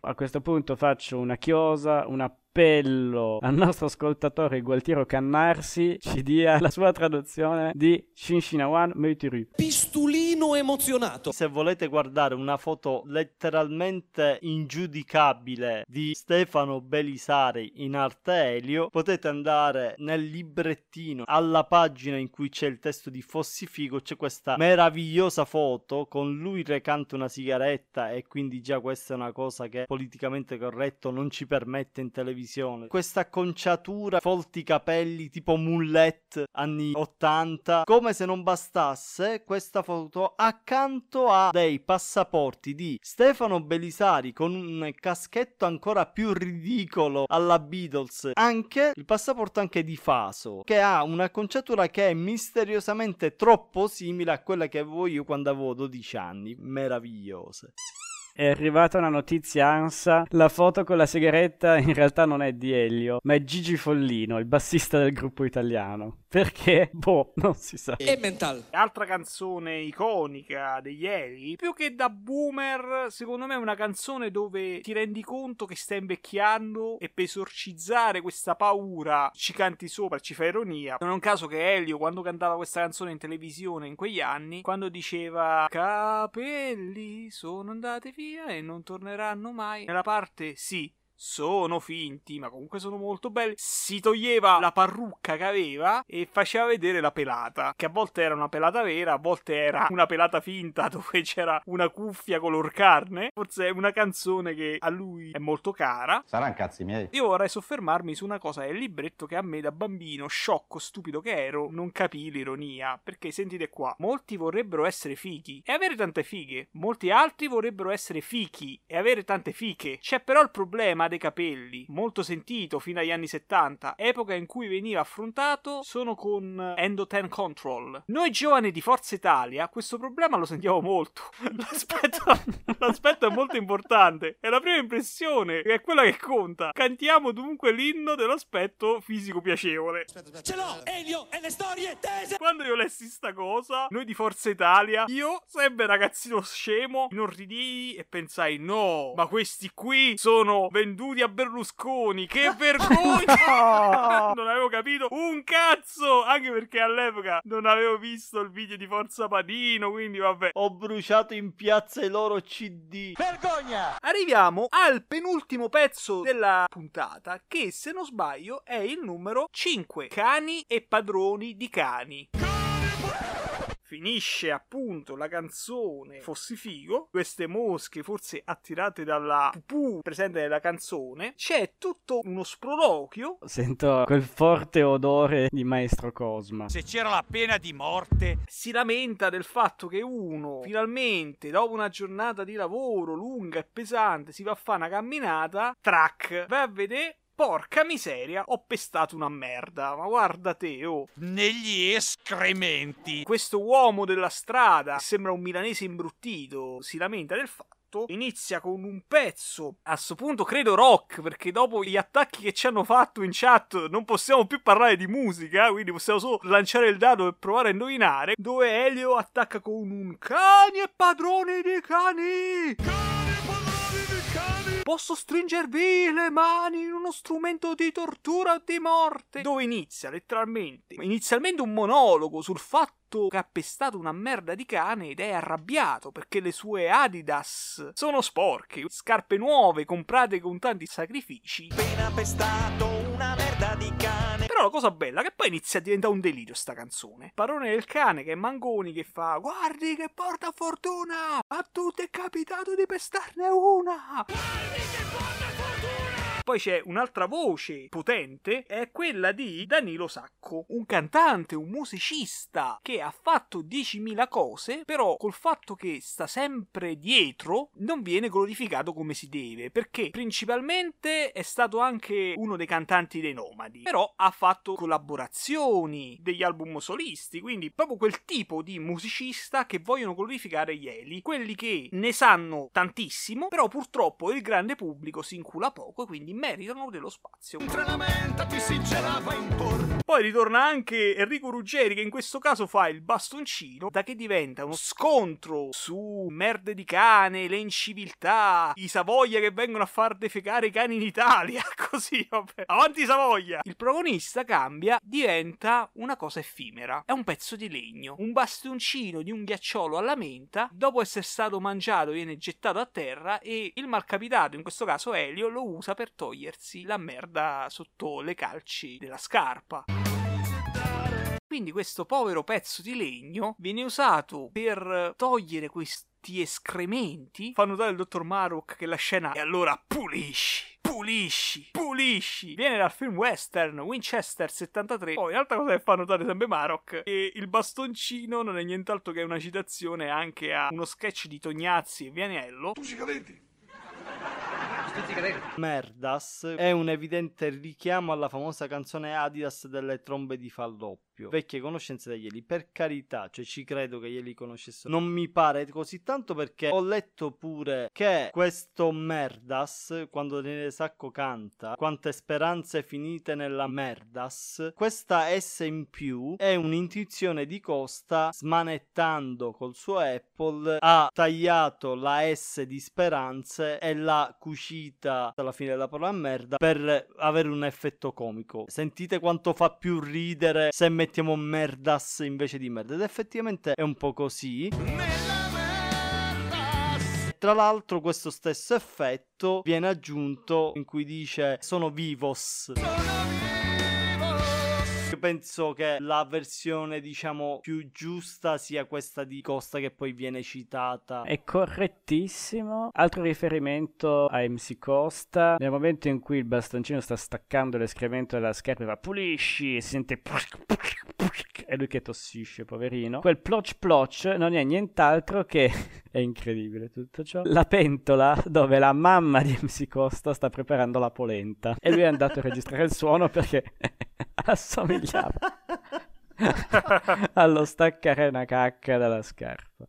A questo punto faccio una chiosa, una appello al nostro ascoltatore Gualtiero Cannarsi ci dia la sua traduzione di Shinshinawan Meituru. Pistolino emozionato. Se volete guardare una foto letteralmente ingiudicabile di Stefano Belisari in arte Elio, potete andare nel librettino alla pagina in cui c'è il testo di Fossifigo, c'è questa meravigliosa foto con lui recante una sigaretta e quindi già questa è una cosa che politicamente corretto non ci permette in televisione televisione. Questa acconciatura, folti capelli tipo mullet anni 80. Come se non bastasse, questa foto accanto a dei passaporti di Stefano Belisari con un caschetto ancora più ridicolo alla Beatles. Anche il passaporto anche di Faso, che ha un'acconciatura che è misteriosamente troppo simile a quella che avevo io quando avevo 12 anni. Meravigliose è arrivata una notizia ANSA. La foto con la sigaretta in realtà non è di Elio, ma è Gigi Follino, il bassista del gruppo italiano. Perché? Boh, non si sa. E mental. Altra canzone iconica degli Eli, più che da boomer, secondo me è una canzone dove ti rendi conto che stai invecchiando e per esorcizzare questa paura ci canti sopra, ci fa ironia. Non è un caso che Elio, quando cantava questa canzone in televisione in quegli anni, quando diceva capelli sono andati via e non torneranno mai, nella parte sì sono finti, ma comunque sono molto belli. Si toglieva la parrucca che aveva e faceva vedere la pelata, che a volte era una pelata vera, a volte era una pelata finta dove c'era una cuffia color carne. Forse è una canzone che a lui è molto cara. Saranno cazzi miei. Io vorrei soffermarmi su una cosa del libretto che a me da bambino, sciocco, stupido che ero, non capì l'ironia. Perché sentite qua, molti vorrebbero essere fighi e avere tante fighe, molti altri vorrebbero essere fichi e avere tante fiche. C'è però il problema dei capelli, molto sentito fino agli anni 70, epoca in cui veniva affrontato, sono con Endoten Control. Noi giovani di Forza Italia questo problema lo sentiamo molto. L'aspetto, l'aspetto è molto importante. È la prima impressione, è quella che conta. Cantiamo dunque l'inno dell'aspetto fisico piacevole. Ce l'ho, Elio e le storie tese. Quando io lessi sta cosa, noi di Forza Italia, io, sempre ragazzino scemo, inorridii e pensai: no, ma questi qui sono venduti a Berlusconi. Che vergogna! non avevo capito un cazzo! Anche perché all'epoca non avevo visto il video di Forza Patino, quindi vabbè. Ho bruciato in piazza i loro CD. Vergogna! Arriviamo al penultimo pezzo della puntata, che se non sbaglio è il numero 5. Cani e padroni di cani. Finisce appunto la canzone Fossi figo, queste mosche forse attirate dalla pupù presente nella canzone, c'è tutto uno sproloquio. Sento quel forte odore di Maestro Cosma. Se c'era la pena di morte, Si lamenta del fatto che uno finalmente dopo una giornata di lavoro lunga e pesante si va a fare una camminata, track, vai a vedere Porca miseria, ho pestato una merda, ma guarda te, oh. negli escrementi. Questo uomo della strada, che sembra un milanese imbruttito, si lamenta del fatto. Inizia con un pezzo, a questo punto credo rock, perché dopo gli attacchi che ci hanno fatto in chat non possiamo più parlare di musica, quindi possiamo solo lanciare il dado e provare a indovinare, dove Elio attacca con un cani e padroni di cani! Posso stringervi le mani in uno strumento di tortura o di morte? Dove inizia letteralmente, inizialmente un monologo sul fatto che ha pestato una merda di cane ed è arrabbiato perché le sue Adidas sono sporche, scarpe nuove comprate con tanti sacrifici. Appena pestato una merda di cane. La cosa bella che poi inizia a diventare un delirio sta canzone. Parone del cane che è Mangoni che fa Guardi che porta fortuna! A tutti è capitato di pestarne una! Poi c'è un'altra voce potente, è quella di Danilo Sacco, un cantante, un musicista che ha fatto 10.000 cose, però col fatto che sta sempre dietro non viene glorificato come si deve, perché principalmente è stato anche uno dei cantanti dei Nomadi, però ha fatto collaborazioni, degli album solisti, quindi proprio quel tipo di musicista che vogliono glorificare gli Eli, quelli che ne sanno tantissimo, però purtroppo il grande pubblico si incula poco e quindi meritano dello spazio. Poi ritorna anche Enrico Ruggeri che in questo caso fa il bastoncino da che diventa uno scontro su merde di cane, le inciviltà, i Savoia che vengono a far defecare i cani in Italia, così vabbè. Avanti Savoia! Il protagonista cambia, diventa una cosa effimera. È un pezzo di legno, un bastoncino di un ghiacciolo alla menta, dopo essere stato mangiato viene gettato a terra e il malcapitato, in questo caso Elio, lo usa per togliersi la merda sotto le calci della scarpa. Quindi questo povero pezzo di legno viene usato per togliere questi escrementi. Fa notare il dottor Marok che la scena e allora pulisci, pulisci, pulisci. Viene dal film western Winchester 73. Poi un'altra cosa che fa notare sempre Marok è il bastoncino non è nient'altro che una citazione anche a uno sketch di Tognazzi e Vianiello. Merdas è un evidente richiamo alla famosa canzone Adidas delle trombe di falloppio. Vecchie conoscenze da Ieli, per carità, cioè ci credo che Ieli conoscesse. Non mi pare così tanto perché ho letto pure che questo Merdas, quando Daniele Sacco canta Quante speranze finite nella Merdas, questa S in più è un'intuizione di Costa smanettando col suo Apple ha tagliato la S di speranze e l'ha cucita alla fine della parola merda per avere un effetto comico. Sentite quanto fa più ridere se mettiamo merdas invece di merda. Ed effettivamente è un po' così. Tra l'altro questo stesso effetto viene aggiunto in cui dice sono vivos. Io penso che la versione, diciamo, più giusta sia questa di Costa che poi viene citata. È correttissimo. Altro riferimento a MC Costa. Nel momento in cui il bastoncino sta staccando l'escremento della scarpa, va pulisci e si sente è lui che tossisce, poverino. Quel ploch ploch non è nient'altro che è incredibile tutto ciò. La pentola dove la mamma di MC Costa sta preparando la polenta e lui è andato a registrare il suono perché assomigliava allo staccare una cacca dalla scarpa.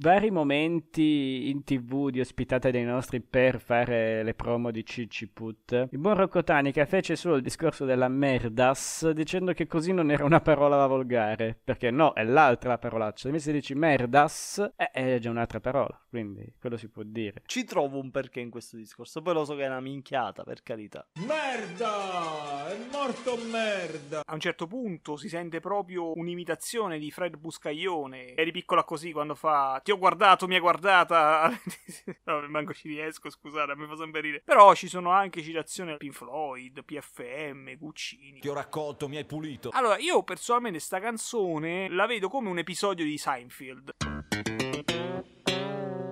Vari momenti in tv di ospitate dei nostri per fare le promo di Ciciput. Il buon Rocco Tanica fece solo il discorso della merdas dicendo che così non era una parola volgare. Perché no, è l'altra la parolaccia. Invece se dici merdas, eh, è già un'altra parola. Quindi quello si può dire. Ci trovo un perché in questo discorso. Poi lo so che è una minchiata, per carità. Merda! È morto merda! A un certo punto si sente proprio un'imitazione di Fred Buscaglione. Eri piccola così quando fa ti ho guardato, mi hai guardata. no, manco ci riesco, scusate, mi fa sempre ridere. Però ci sono anche citazioni a Pink Floyd, PFM, Guccini. Ti ho raccolto, mi hai pulito. Allora, io personalmente sta canzone la vedo come un episodio di Seinfeld.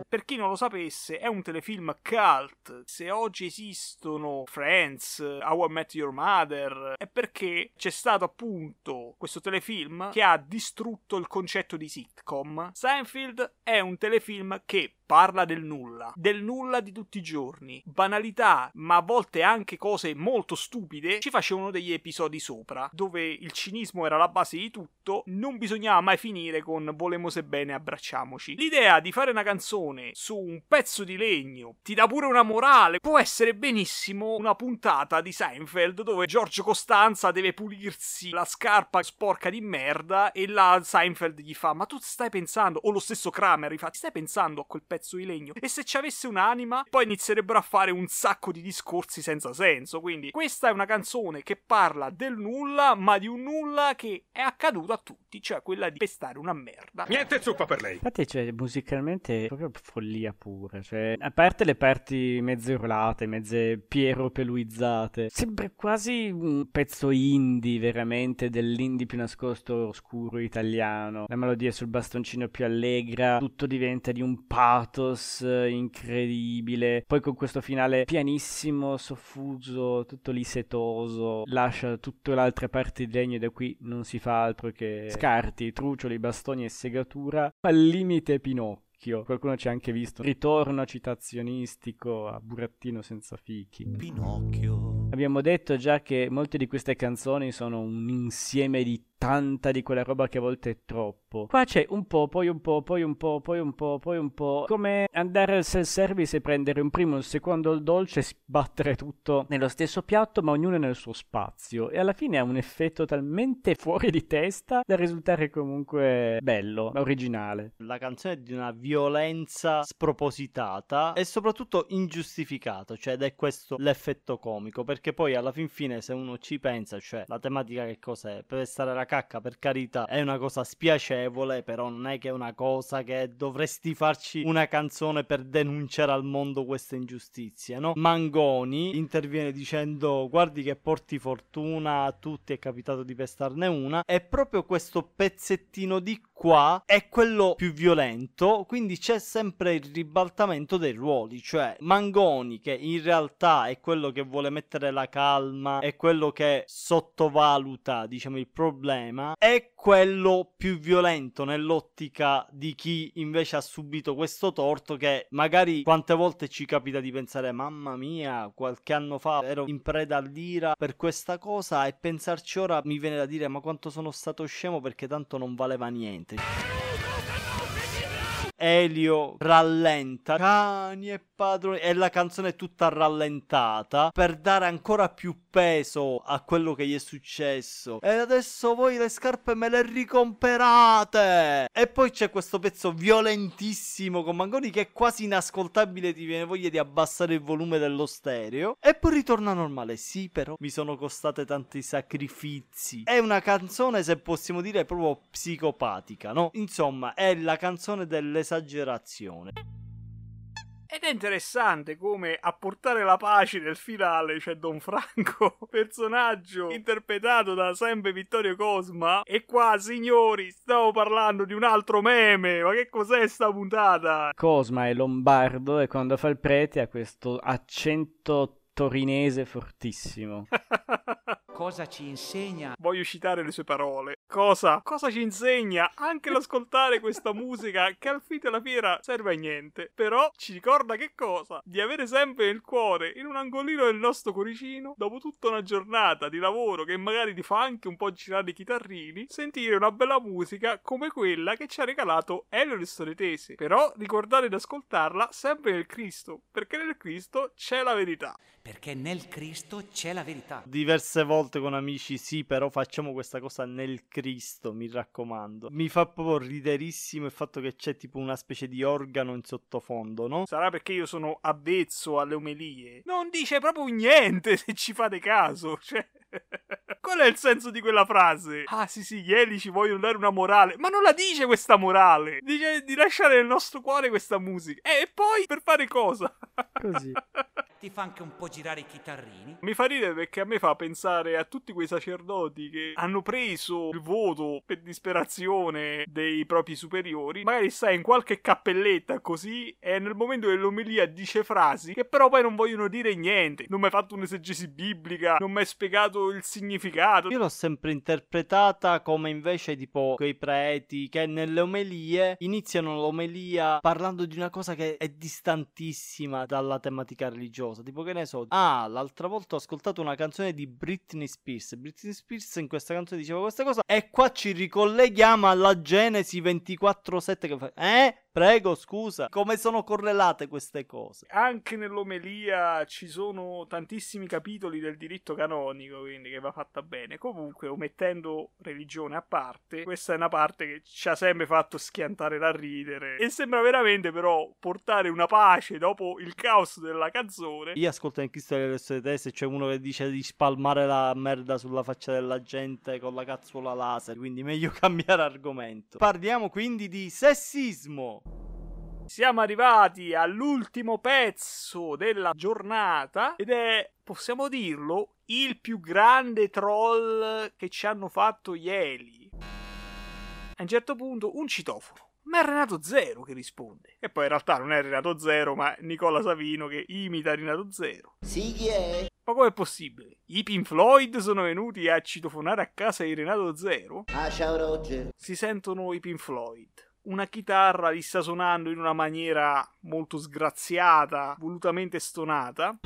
Per chi non lo sapesse, è un telefilm cult. Se oggi esistono Friends, How I Met Your Mother, è perché c'è stato appunto questo telefilm che ha distrutto il concetto di sitcom. Seinfeld è un telefilm che parla del nulla, del nulla di tutti i giorni, banalità, ma a volte anche cose molto stupide, ci facevano degli episodi sopra, dove il cinismo era la base di tutto, non bisognava mai finire con volemo se bene abbracciamoci. L'idea di fare una canzone su un pezzo di legno ti dà pure una morale, può essere benissimo una puntata di Seinfeld dove Giorgio Costanza deve pulirsi la scarpa sporca di merda e la Seinfeld gli fa ma tu stai pensando, o lo stesso Kramer gli fa stai pensando a quel pezzo pezzo di legno. E se ci avesse un'anima, poi inizierebbero a fare un sacco di discorsi senza senso. Quindi, questa è una canzone che parla del nulla, ma di un nulla che è accaduto a tutti, cioè quella di pestare una merda. Niente zuppa per lei. Infatti, cioè, musicalmente è proprio follia pura. Cioè, a parte le parti mezze urlate, mezze piero peluizzate, sembra quasi un pezzo indie, veramente, dell'indie più nascosto oscuro italiano. La melodia sul bastoncino più allegra, tutto diventa di un pathos incredibile. Poi con questo finale pianissimo, soffuso, tutto lì setoso, lascia tutte le altre parti di legno e da qui non si fa altro che scarti, trucioli, bastoni e segatura. Al limite Pinocchio. Qualcuno ci ha anche visto. Ritorno citazionistico a burattino senza fichi. Pinocchio. Abbiamo detto già che molte di queste canzoni sono un insieme di tanta di quella roba che a volte è troppo. Qua c'è un po', poi un po', poi un po', poi un po', poi un po'. Come andare al self-service e prendere un primo, un secondo il dolce e sbattere tutto nello stesso piatto, ma ognuno nel suo spazio. E alla fine ha un effetto talmente fuori di testa da risultare comunque bello, originale. La canzone è di una violenza spropositata e soprattutto ingiustificata, cioè ed è questo l'effetto comico, perché poi alla fin fine se uno ci pensa, cioè la tematica che cos'è? Per stare la cacca, per carità, è una cosa spiacevole, però non è che è una cosa che dovresti farci una canzone per denunciare al mondo queste ingiustizie, no? Mangoni interviene dicendo "Guardi che porti fortuna a tutti, è capitato di pestarne una" e proprio questo pezzettino di qua è quello più violento, quindi c'è sempre il ribaltamento dei ruoli, cioè Mangoni che in realtà è quello che vuole mettere la calma, è quello che sottovaluta, diciamo, il problema, è quello più violento nell'ottica di chi invece ha subito questo torto che magari quante volte ci capita di pensare mamma mia, qualche anno fa ero in preda all'ira per questa cosa e pensarci ora mi viene da dire ma quanto sono stato scemo perché tanto non valeva niente. Elio rallenta. Cani e padroni e la canzone è tutta rallentata per dare ancora più peso a quello che gli è successo. E adesso voi le scarpe me le ricomperate! E poi c'è questo pezzo violentissimo con Mangoni che è quasi inascoltabile ti viene voglia di abbassare il volume dello stereo. E poi ritorna normale. Sì però mi sono costate tanti sacrifici. È una canzone se possiamo dire proprio psicopatica no? Insomma è la canzone dell'esagerazione ed è interessante come a portare la pace nel finale c'è Don Franco, personaggio interpretato da sempre Vittorio Cosma. E qua, signori, stavo parlando di un altro meme. Ma che cos'è sta puntata? Cosma è lombardo e quando fa il prete ha questo accento torinese fortissimo. cosa ci insegna. Voglio citare le sue parole. Cosa? Cosa ci insegna? Anche l'ascoltare questa musica che al fine della fiera serve a niente. Però ci ricorda che cosa? Di avere sempre nel cuore, in un angolino del nostro cuoricino, dopo tutta una giornata di lavoro che magari ti fa anche un po' girare i chitarrini, sentire una bella musica come quella che ci ha regalato Elio le Storie Tese. Però ricordare di ascoltarla sempre nel Cristo, perché nel Cristo c'è la verità. Perché nel Cristo c'è la verità. Diverse volte con amici, sì, però facciamo questa cosa nel Cristo, mi raccomando. Mi fa proprio riderissimo il fatto che c'è tipo una specie di organo in sottofondo, no? Sarà perché io sono avvezzo alle omelie. Non dice proprio niente se ci fate caso, cioè... Qual è il senso di quella frase? Ah, sì, sì, gli Eli ci vogliono dare una morale. Ma non la dice questa morale. Dice di lasciare nel nostro cuore questa musica. E poi per fare cosa? Così. Ti fa anche un po' girare i chitarrini. Mi fa ridere perché a me fa pensare a tutti quei sacerdoti che hanno preso il voto per disperazione dei propri superiori. Magari stai in qualche cappelletta così e nel momento dell'omelia dice frasi che però poi non vogliono dire niente. Non mi hai fatto un'esegesi biblica, non mi hai spiegato il significato. Io l'ho sempre interpretata come invece tipo quei preti che nelle omelie iniziano l'omelia parlando di una cosa che è distantissima dalla tematica religiosa. Tipo che ne so, ah, l'altra volta ho ascoltato una canzone di Britney Spears. Britney Spears in questa canzone diceva questa cosa e qua ci ricolleghiamo alla Genesi 24/7 che fa Eh? Prego, scusa, come sono correlate queste cose? Anche nell'omelia ci sono tantissimi capitoli del diritto canonico, quindi che va fatta bene. Comunque, omettendo religione a parte, questa è una parte che ci ha sempre fatto schiantare da ridere. E sembra veramente, però, portare una pace dopo il caos della canzone. Io ascolto in Cristo delle sue teste, c'è uno che dice di spalmare la merda sulla faccia della gente con la cazzola laser, quindi meglio cambiare argomento. Parliamo quindi di sessismo. Siamo arrivati all'ultimo pezzo della giornata ed è, possiamo dirlo, il più grande troll che ci hanno fatto gli Eli. A un certo punto un citofono. Ma è Renato Zero che risponde. E poi in realtà non è Renato Zero, ma Nicola Savino che imita Renato Zero. Sì, chi è? Ma com'è possibile? I Pink Floyd sono venuti a citofonare a casa di Renato Zero? Ah, ciao Roger. Si sentono i Pink Floyd una chitarra li sta suonando in una maniera molto sgraziata, volutamente stonata.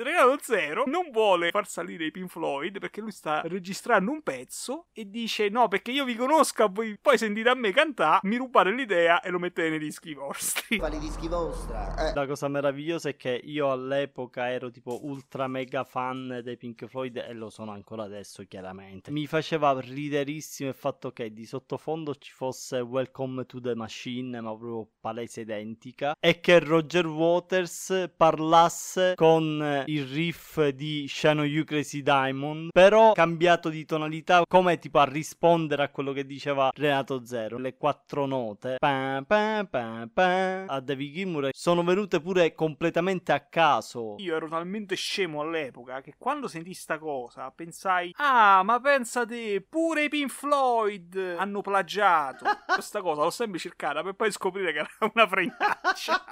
Renato Zero non vuole far salire i Pink Floyd perché lui sta registrando un pezzo e dice no perché io vi conosco voi poi sentite a me cantare mi rubate l'idea e lo mettete nei dischi vostri quali dischi vostra? Eh. la cosa meravigliosa è che io all'epoca ero tipo ultra mega fan dei Pink Floyd e lo sono ancora adesso chiaramente mi faceva riderissimo il fatto che di sottofondo ci fosse Welcome to the Machine ma proprio palese identica e che Roger Waters parlasse con il riff di Shano You Crazy Diamond, però cambiato di tonalità come tipo a rispondere a quello che diceva Renato Zero. Le quattro note pa, pa, pa, pa, a David Gilmour sono venute pure completamente a caso. Io ero talmente scemo all'epoca che quando sentì sta cosa pensai "Ah, ma pensa te, pure i Pink Floyd hanno plagiato". Questa cosa l'ho sempre cercata per poi scoprire che era una fregnaccia.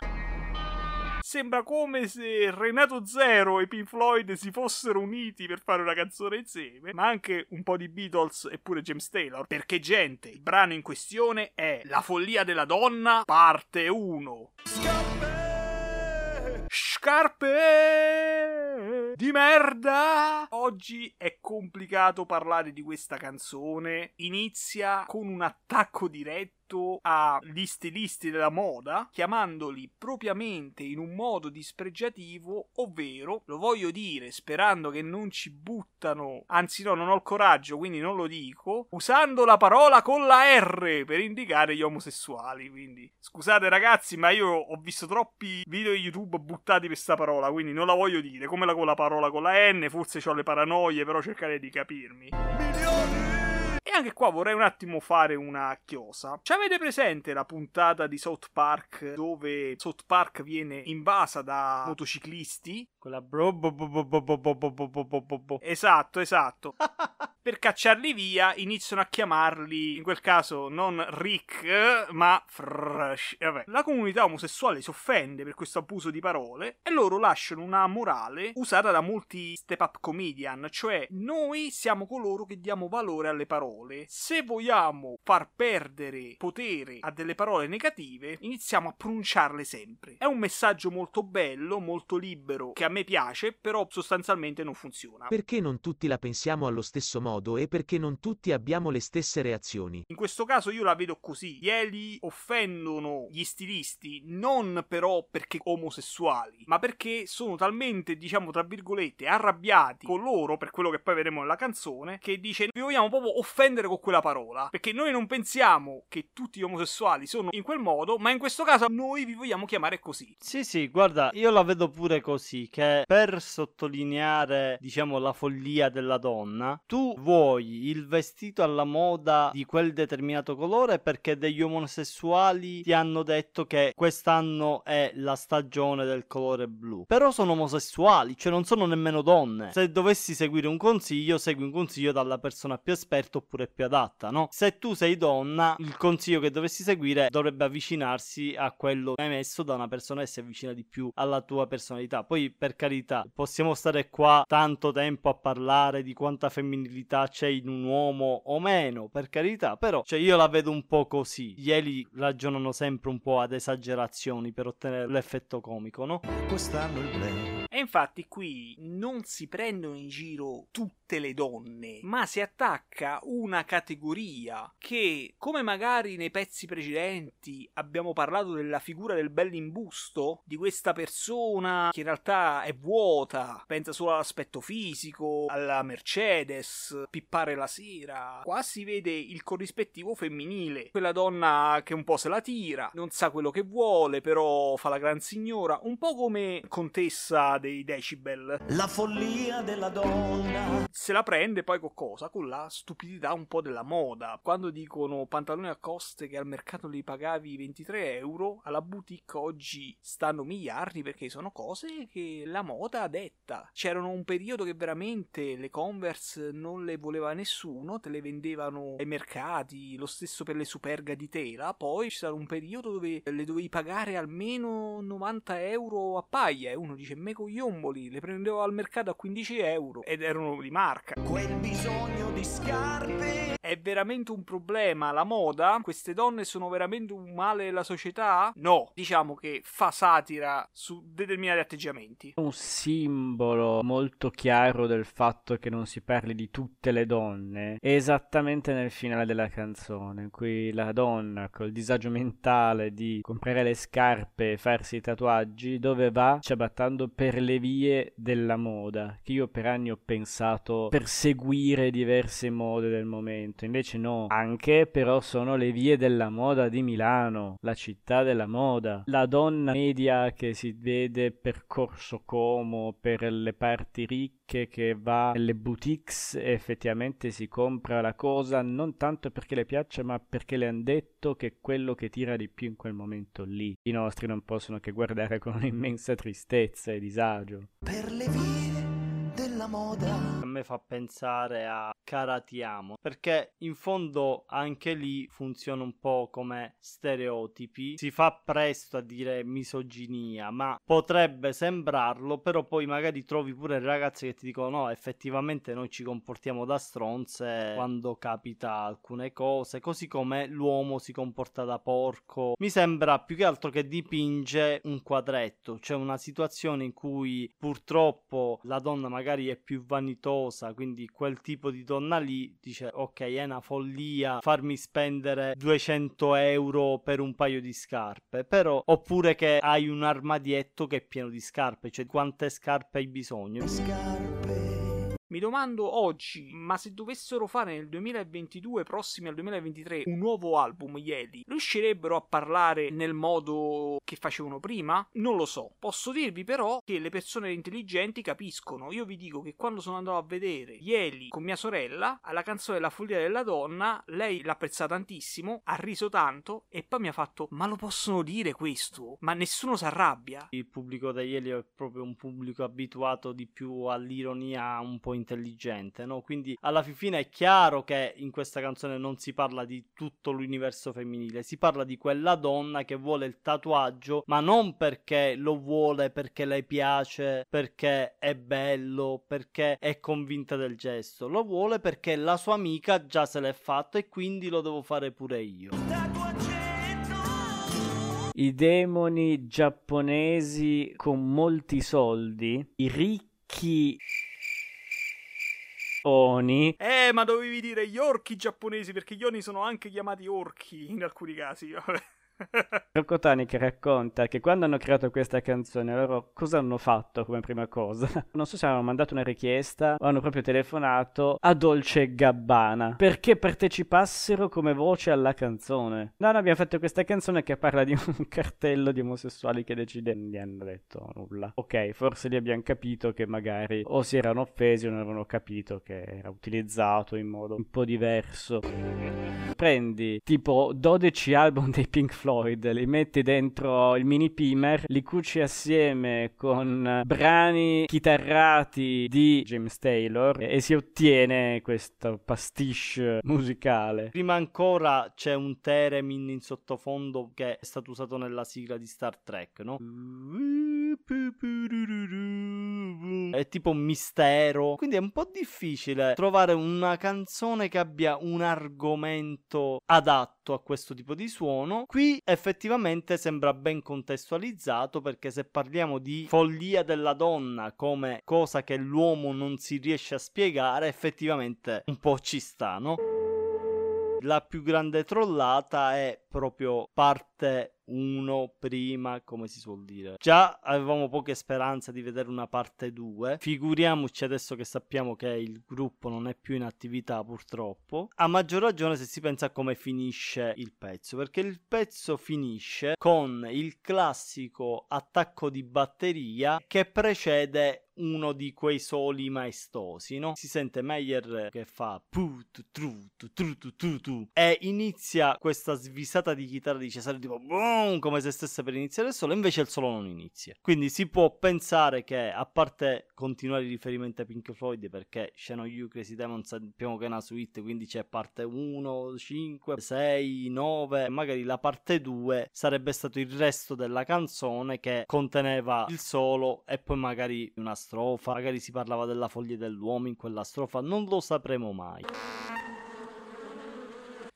Sembra come se Renato Zero e Pink Floyd si fossero uniti per fare una canzone insieme, ma anche un po' di Beatles e pure James Taylor. Perché, gente, il brano in questione è La follia della donna, parte 1. Scarpe! Scarpe! Di merda! Oggi è complicato parlare di questa canzone. Inizia con un attacco diretto agli stilisti della moda, chiamandoli propriamente in un modo dispregiativo, ovvero, lo voglio dire sperando che non ci buttano, anzi no, non ho il coraggio, quindi non lo dico, usando la parola con la R per indicare gli omosessuali, quindi scusate ragazzi, ma io ho visto troppi video di YouTube buttati per questa parola, quindi non la voglio dire, come la con la parola con la N, forse ho le paranoie, però cercare di capirmi. Milioni! E anche qua vorrei un attimo fare una chiosa. Ci avete presente la puntata di South Park dove South Park viene invasa da motociclisti? Quella bro bo bo bo bo bo bo bo bo bo bo. Esatto, esatto. per cacciarli via iniziano a chiamarli, in quel caso non Rick, eh, ma Fresh. Vabbè. La comunità omosessuale si offende per questo abuso di parole e loro lasciano una morale usata da molti step-up comedian, cioè noi siamo coloro che diamo valore alle parole. Se vogliamo far perdere potere a delle parole negative, iniziamo a pronunciarle sempre. È un messaggio molto bello, molto libero, che a me piace, però sostanzialmente non funziona. Perché non tutti la pensiamo allo stesso modo e perché non tutti abbiamo le stesse reazioni. In questo caso io la vedo così. Gli Eli offendono gli stilisti non però perché omosessuali, ma perché sono talmente, diciamo, tra virgolette, arrabbiati con loro, per quello che poi vedremo nella canzone, che dice vi vogliamo proprio offendere con quella parola. Perché noi non pensiamo che tutti gli omosessuali sono in quel modo, ma in questo caso noi vi vogliamo chiamare così. Sì, sì, guarda, io la vedo pure così, che per sottolineare, diciamo, la follia della donna, tu vuoi il vestito alla moda di quel determinato colore perché degli omosessuali ti hanno detto che quest'anno è la stagione del colore blu. Però sono omosessuali, cioè non sono nemmeno donne. Se dovessi seguire un consiglio, segui un consiglio dalla persona più esperta oppure più adatta, no? Se tu sei donna, il consiglio che dovessi seguire dovrebbe avvicinarsi a quello emesso da una persona che si avvicina di più alla tua personalità. Poi, per carità, possiamo stare qua tanto tempo a parlare di quanta femminilità c'è in un uomo o meno, per carità, però, cioè, io la vedo un po' così. Gli Eli ragionano sempre un po' ad esagerazioni per ottenere l'effetto comico, no? Quest'anno il play. E infatti qui non si prendono in giro tutte le donne, ma si attacca una categoria che, come magari nei pezzi precedenti abbiamo parlato della figura del bell'imbusto, di questa persona che in realtà è vuota, pensa solo all'aspetto fisico, alla Mercedes, pippare la sera. Qua si vede il corrispettivo femminile, quella donna che un po' se la tira, non sa quello che vuole, però fa la gran signora, un po' come contessa dei decibel. La follia della donna. Se la prende poi con cosa? Con la stupidità un po' della moda. Quando dicono pantaloni a coste che al mercato li pagavi 23 euro, alla boutique oggi stanno miliardi perché sono cose che la moda ha detta. C'erano un periodo che veramente le Converse non le voleva nessuno, te le vendevano ai mercati, lo stesso per le superga di tela. Poi c'è stato un periodo dove le dovevi pagare almeno 90 euro a paia e uno dice me cogliomboli, le prendevo al mercato a 15 euro ed erano di marca. Quel bisogno di scarpe. È veramente un problema la moda? Queste donne sono veramente un male della società? No, diciamo che fa satira su determinati atteggiamenti. Un simbolo molto chiaro del fatto che non si parli di tutte le donne è esattamente nel finale della canzone, in cui la donna col disagio mentale di comprare le scarpe e farsi i tatuaggi, dove va? Ciabattando per le vie della moda, che io per anni ho pensato per seguire diverse mode del momento, invece no, anche però sono le vie della moda di Milano, la città della moda, la donna media che si vede per Corso Como, per le parti ricche che va nelle boutiques e effettivamente si compra la cosa non tanto perché le piaccia ma perché le hanno detto che è quello che tira di più in quel momento lì. I nostri non possono che guardare con un'immensa tristezza e disagio. Per le vie della moda. A me fa pensare a Caratiamo, perché in fondo anche lì funziona un po' come stereotipi. Si fa presto a dire misoginia, ma potrebbe sembrarlo, però poi magari trovi pure ragazze che ti dicono no, effettivamente noi ci comportiamo da stronze quando capita alcune cose, così come l'uomo si comporta da porco. Mi sembra più che altro che dipinge un quadretto, cioè una situazione in cui purtroppo la donna magari è più vanitosa, quindi quel tipo di donna lì dice ok è una follia farmi spendere 200 euro per un paio di scarpe, però oppure che hai un armadietto che è pieno di scarpe, cioè quante scarpe hai bisogno? Scarpe. Mi domando oggi, ma se dovessero fare nel 2022, prossimi al 2023, un nuovo album Yeti, riuscirebbero a parlare nel modo che facevano prima? Non lo so. Posso dirvi però che le persone intelligenti capiscono. Io vi dico che quando sono andato a vedere Yeli con mia sorella, alla canzone La follia della donna, lei l'ha apprezzata tantissimo, ha riso tanto e poi mi ha fatto "Ma lo possono dire questo? Ma nessuno si arrabbia?". Il pubblico da Elio è proprio un pubblico abituato di più all'ironia un po' intelligente, no? Quindi alla fin fine è chiaro che in questa canzone non si parla di tutto l'universo femminile, si parla di quella donna che vuole il tatuaggio, ma non perché lo vuole, perché le piace, perché è bello, perché è convinta del gesto, lo vuole perché la sua amica già se l'è fatto e quindi lo devo fare pure io. I demoni giapponesi con molti soldi, i ricchi Oni. Eh, ma dovevi dire gli orchi giapponesi, perché gli oni sono anche chiamati orchi in alcuni casi. Rocco che racconta che quando hanno creato questa canzone, loro cosa hanno fatto come prima cosa? Non so se hanno mandato una richiesta o hanno proprio telefonato a Dolce Gabbana perché partecipassero come voce alla canzone. No, no, abbiamo fatto questa canzone che parla di un cartello di omosessuali che decide. Non gli hanno detto nulla. Ok, forse li abbiamo capito che magari o si erano offesi o non avevano capito che era utilizzato in modo un po' diverso. Prendi tipo 12 album dei Pink Floyd Floyd, li metti dentro il mini pimer, li cuci assieme con brani chitarrati di James Taylor e si ottiene questo pastiche musicale. Prima ancora c'è un theremin in sottofondo che è stato usato nella sigla di Star Trek, no? È tipo un mistero, quindi è un po' difficile trovare una canzone che abbia un argomento adatto a questo tipo di suono. Qui effettivamente sembra ben contestualizzato perché se parliamo di follia della donna come cosa che l'uomo non si riesce a spiegare, effettivamente un po' ci sta, no? La più grande trollata è proprio parte 1 prima, come si suol dire. Già avevamo poche speranze di vedere una parte 2. Figuriamoci adesso che sappiamo che il gruppo non è più in attività, purtroppo. A maggior ragione se si pensa a come finisce il pezzo, perché il pezzo finisce con il classico attacco di batteria che precede uno di quei soli maestosi, no? Si sente Meyer che fa pu tru tu tru tu tu tu e inizia questa svisata di chitarra di Cesare tipo boom, come se stesse per iniziare il solo, invece il solo non inizia. Quindi si può pensare che a parte continuare i riferimenti a Pink Floyd perché Shadow You Crazy Demon sappiamo che è una suite, quindi c'è parte 1, 5, 6, 9, magari la parte 2 sarebbe stato il resto della canzone che conteneva il solo e poi magari una storia strofa, magari si parlava della foglia dell'uomo in quella strofa, non lo sapremo mai.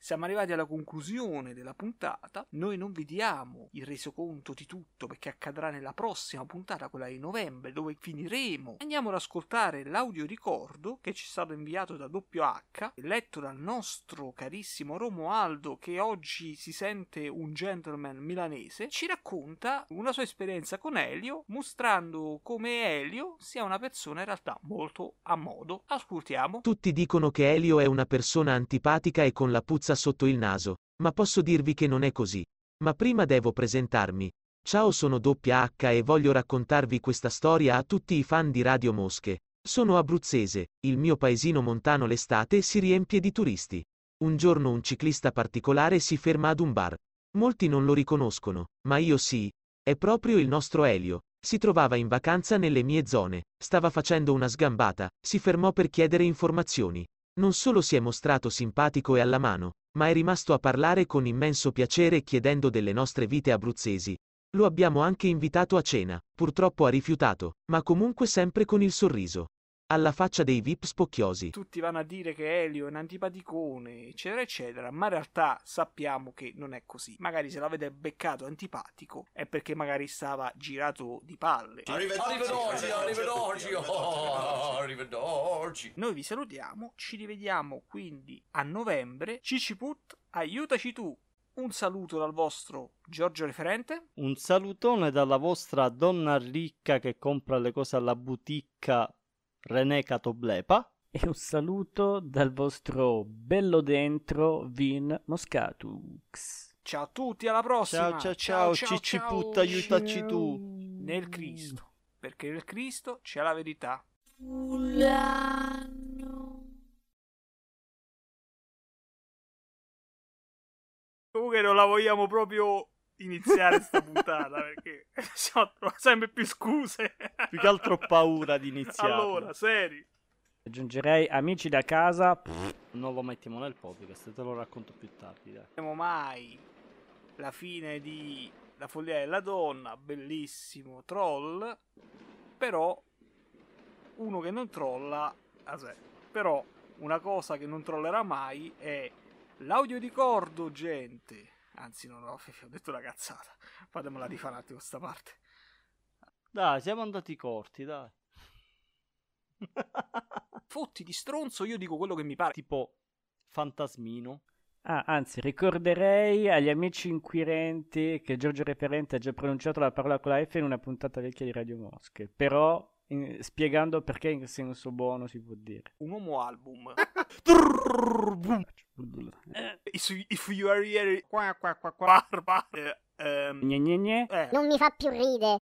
Siamo arrivati alla conclusione della puntata. Noi non vediamo il resoconto di tutto perché accadrà nella prossima puntata, quella di novembre, dove finiremo. Andiamo ad ascoltare l'audio ricordo che ci è stato inviato da WH, letto dal nostro carissimo Romualdo, che oggi si sente un gentleman milanese. Ci racconta una sua esperienza con Elio, mostrando come Elio sia una persona in realtà molto a modo. Ascoltiamo. Tutti dicono che Elio è una persona antipatica e con la puzza sotto il naso, ma posso dirvi che non è così. Ma prima devo presentarmi. Ciao sono WH e voglio raccontarvi questa storia a tutti i fan di Radio Mosche. Sono abruzzese, il mio paesino montano l'estate si riempie di turisti. Un giorno un ciclista particolare si ferma ad un bar. Molti non lo riconoscono, ma io sì. È proprio il nostro Elio. Si trovava in vacanza nelle mie zone, stava facendo una sgambata, si fermò per chiedere informazioni. Non solo si è mostrato simpatico e alla mano, ma è rimasto a parlare con immenso piacere chiedendo delle nostre vite abruzzesi. Lo abbiamo anche invitato a cena, purtroppo ha rifiutato, ma comunque sempre con il sorriso alla faccia dei VIP spocchiosi. Tutti vanno a dire che Elio è un antipaticone, eccetera, eccetera, ma in realtà sappiamo che non è così. Magari se l'avete beccato antipatico è perché magari stava girato di palle. Arrivederci, arrivederci, arrivederci. Noi vi salutiamo, ci rivediamo quindi a novembre. Ciciput, aiutaci tu. Un saluto dal vostro Giorgio Referente. Un salutone dalla vostra donna ricca che compra le cose alla boutique René Catoblepa. E un saluto dal vostro bello dentro Vin Moscatux. Ciao a tutti, alla prossima. Ciao ciao ciao, cicci putta, aiutaci tu. Nel Cristo, perché nel Cristo c'è la verità. Comunque non la vogliamo proprio iniziare sta puntata perché siamo sempre più scuse. Più che altro paura di iniziare. Allora, seri. Aggiungerei amici da casa. Non lo mettiamo nel podcast, te lo racconto più tardi. Dai. Vedremo mai la fine di La follia della donna, bellissimo troll, però uno che non trolla, ah, sì, però una cosa che non trollerà mai è l'audio di cordo, gente. Anzi, no, no, ho detto una cazzata. Fatemela rifare un attimo questa parte. Dai, siamo andati corti, dai. Fotti di stronzo, io dico quello che mi pare. Tipo fantasmino. Ah, anzi, ricorderei agli amici inquirenti che Giorgio Referente ha già pronunciato la parola con la F in una puntata vecchia di Radio Mosche, però in- spiegando perché in senso buono si può dire. Un uomo album. if, if you are here, qua, qua, qua, qua, barba, eh, ehm, Gne gne gne. eh, Non mi fa più ride.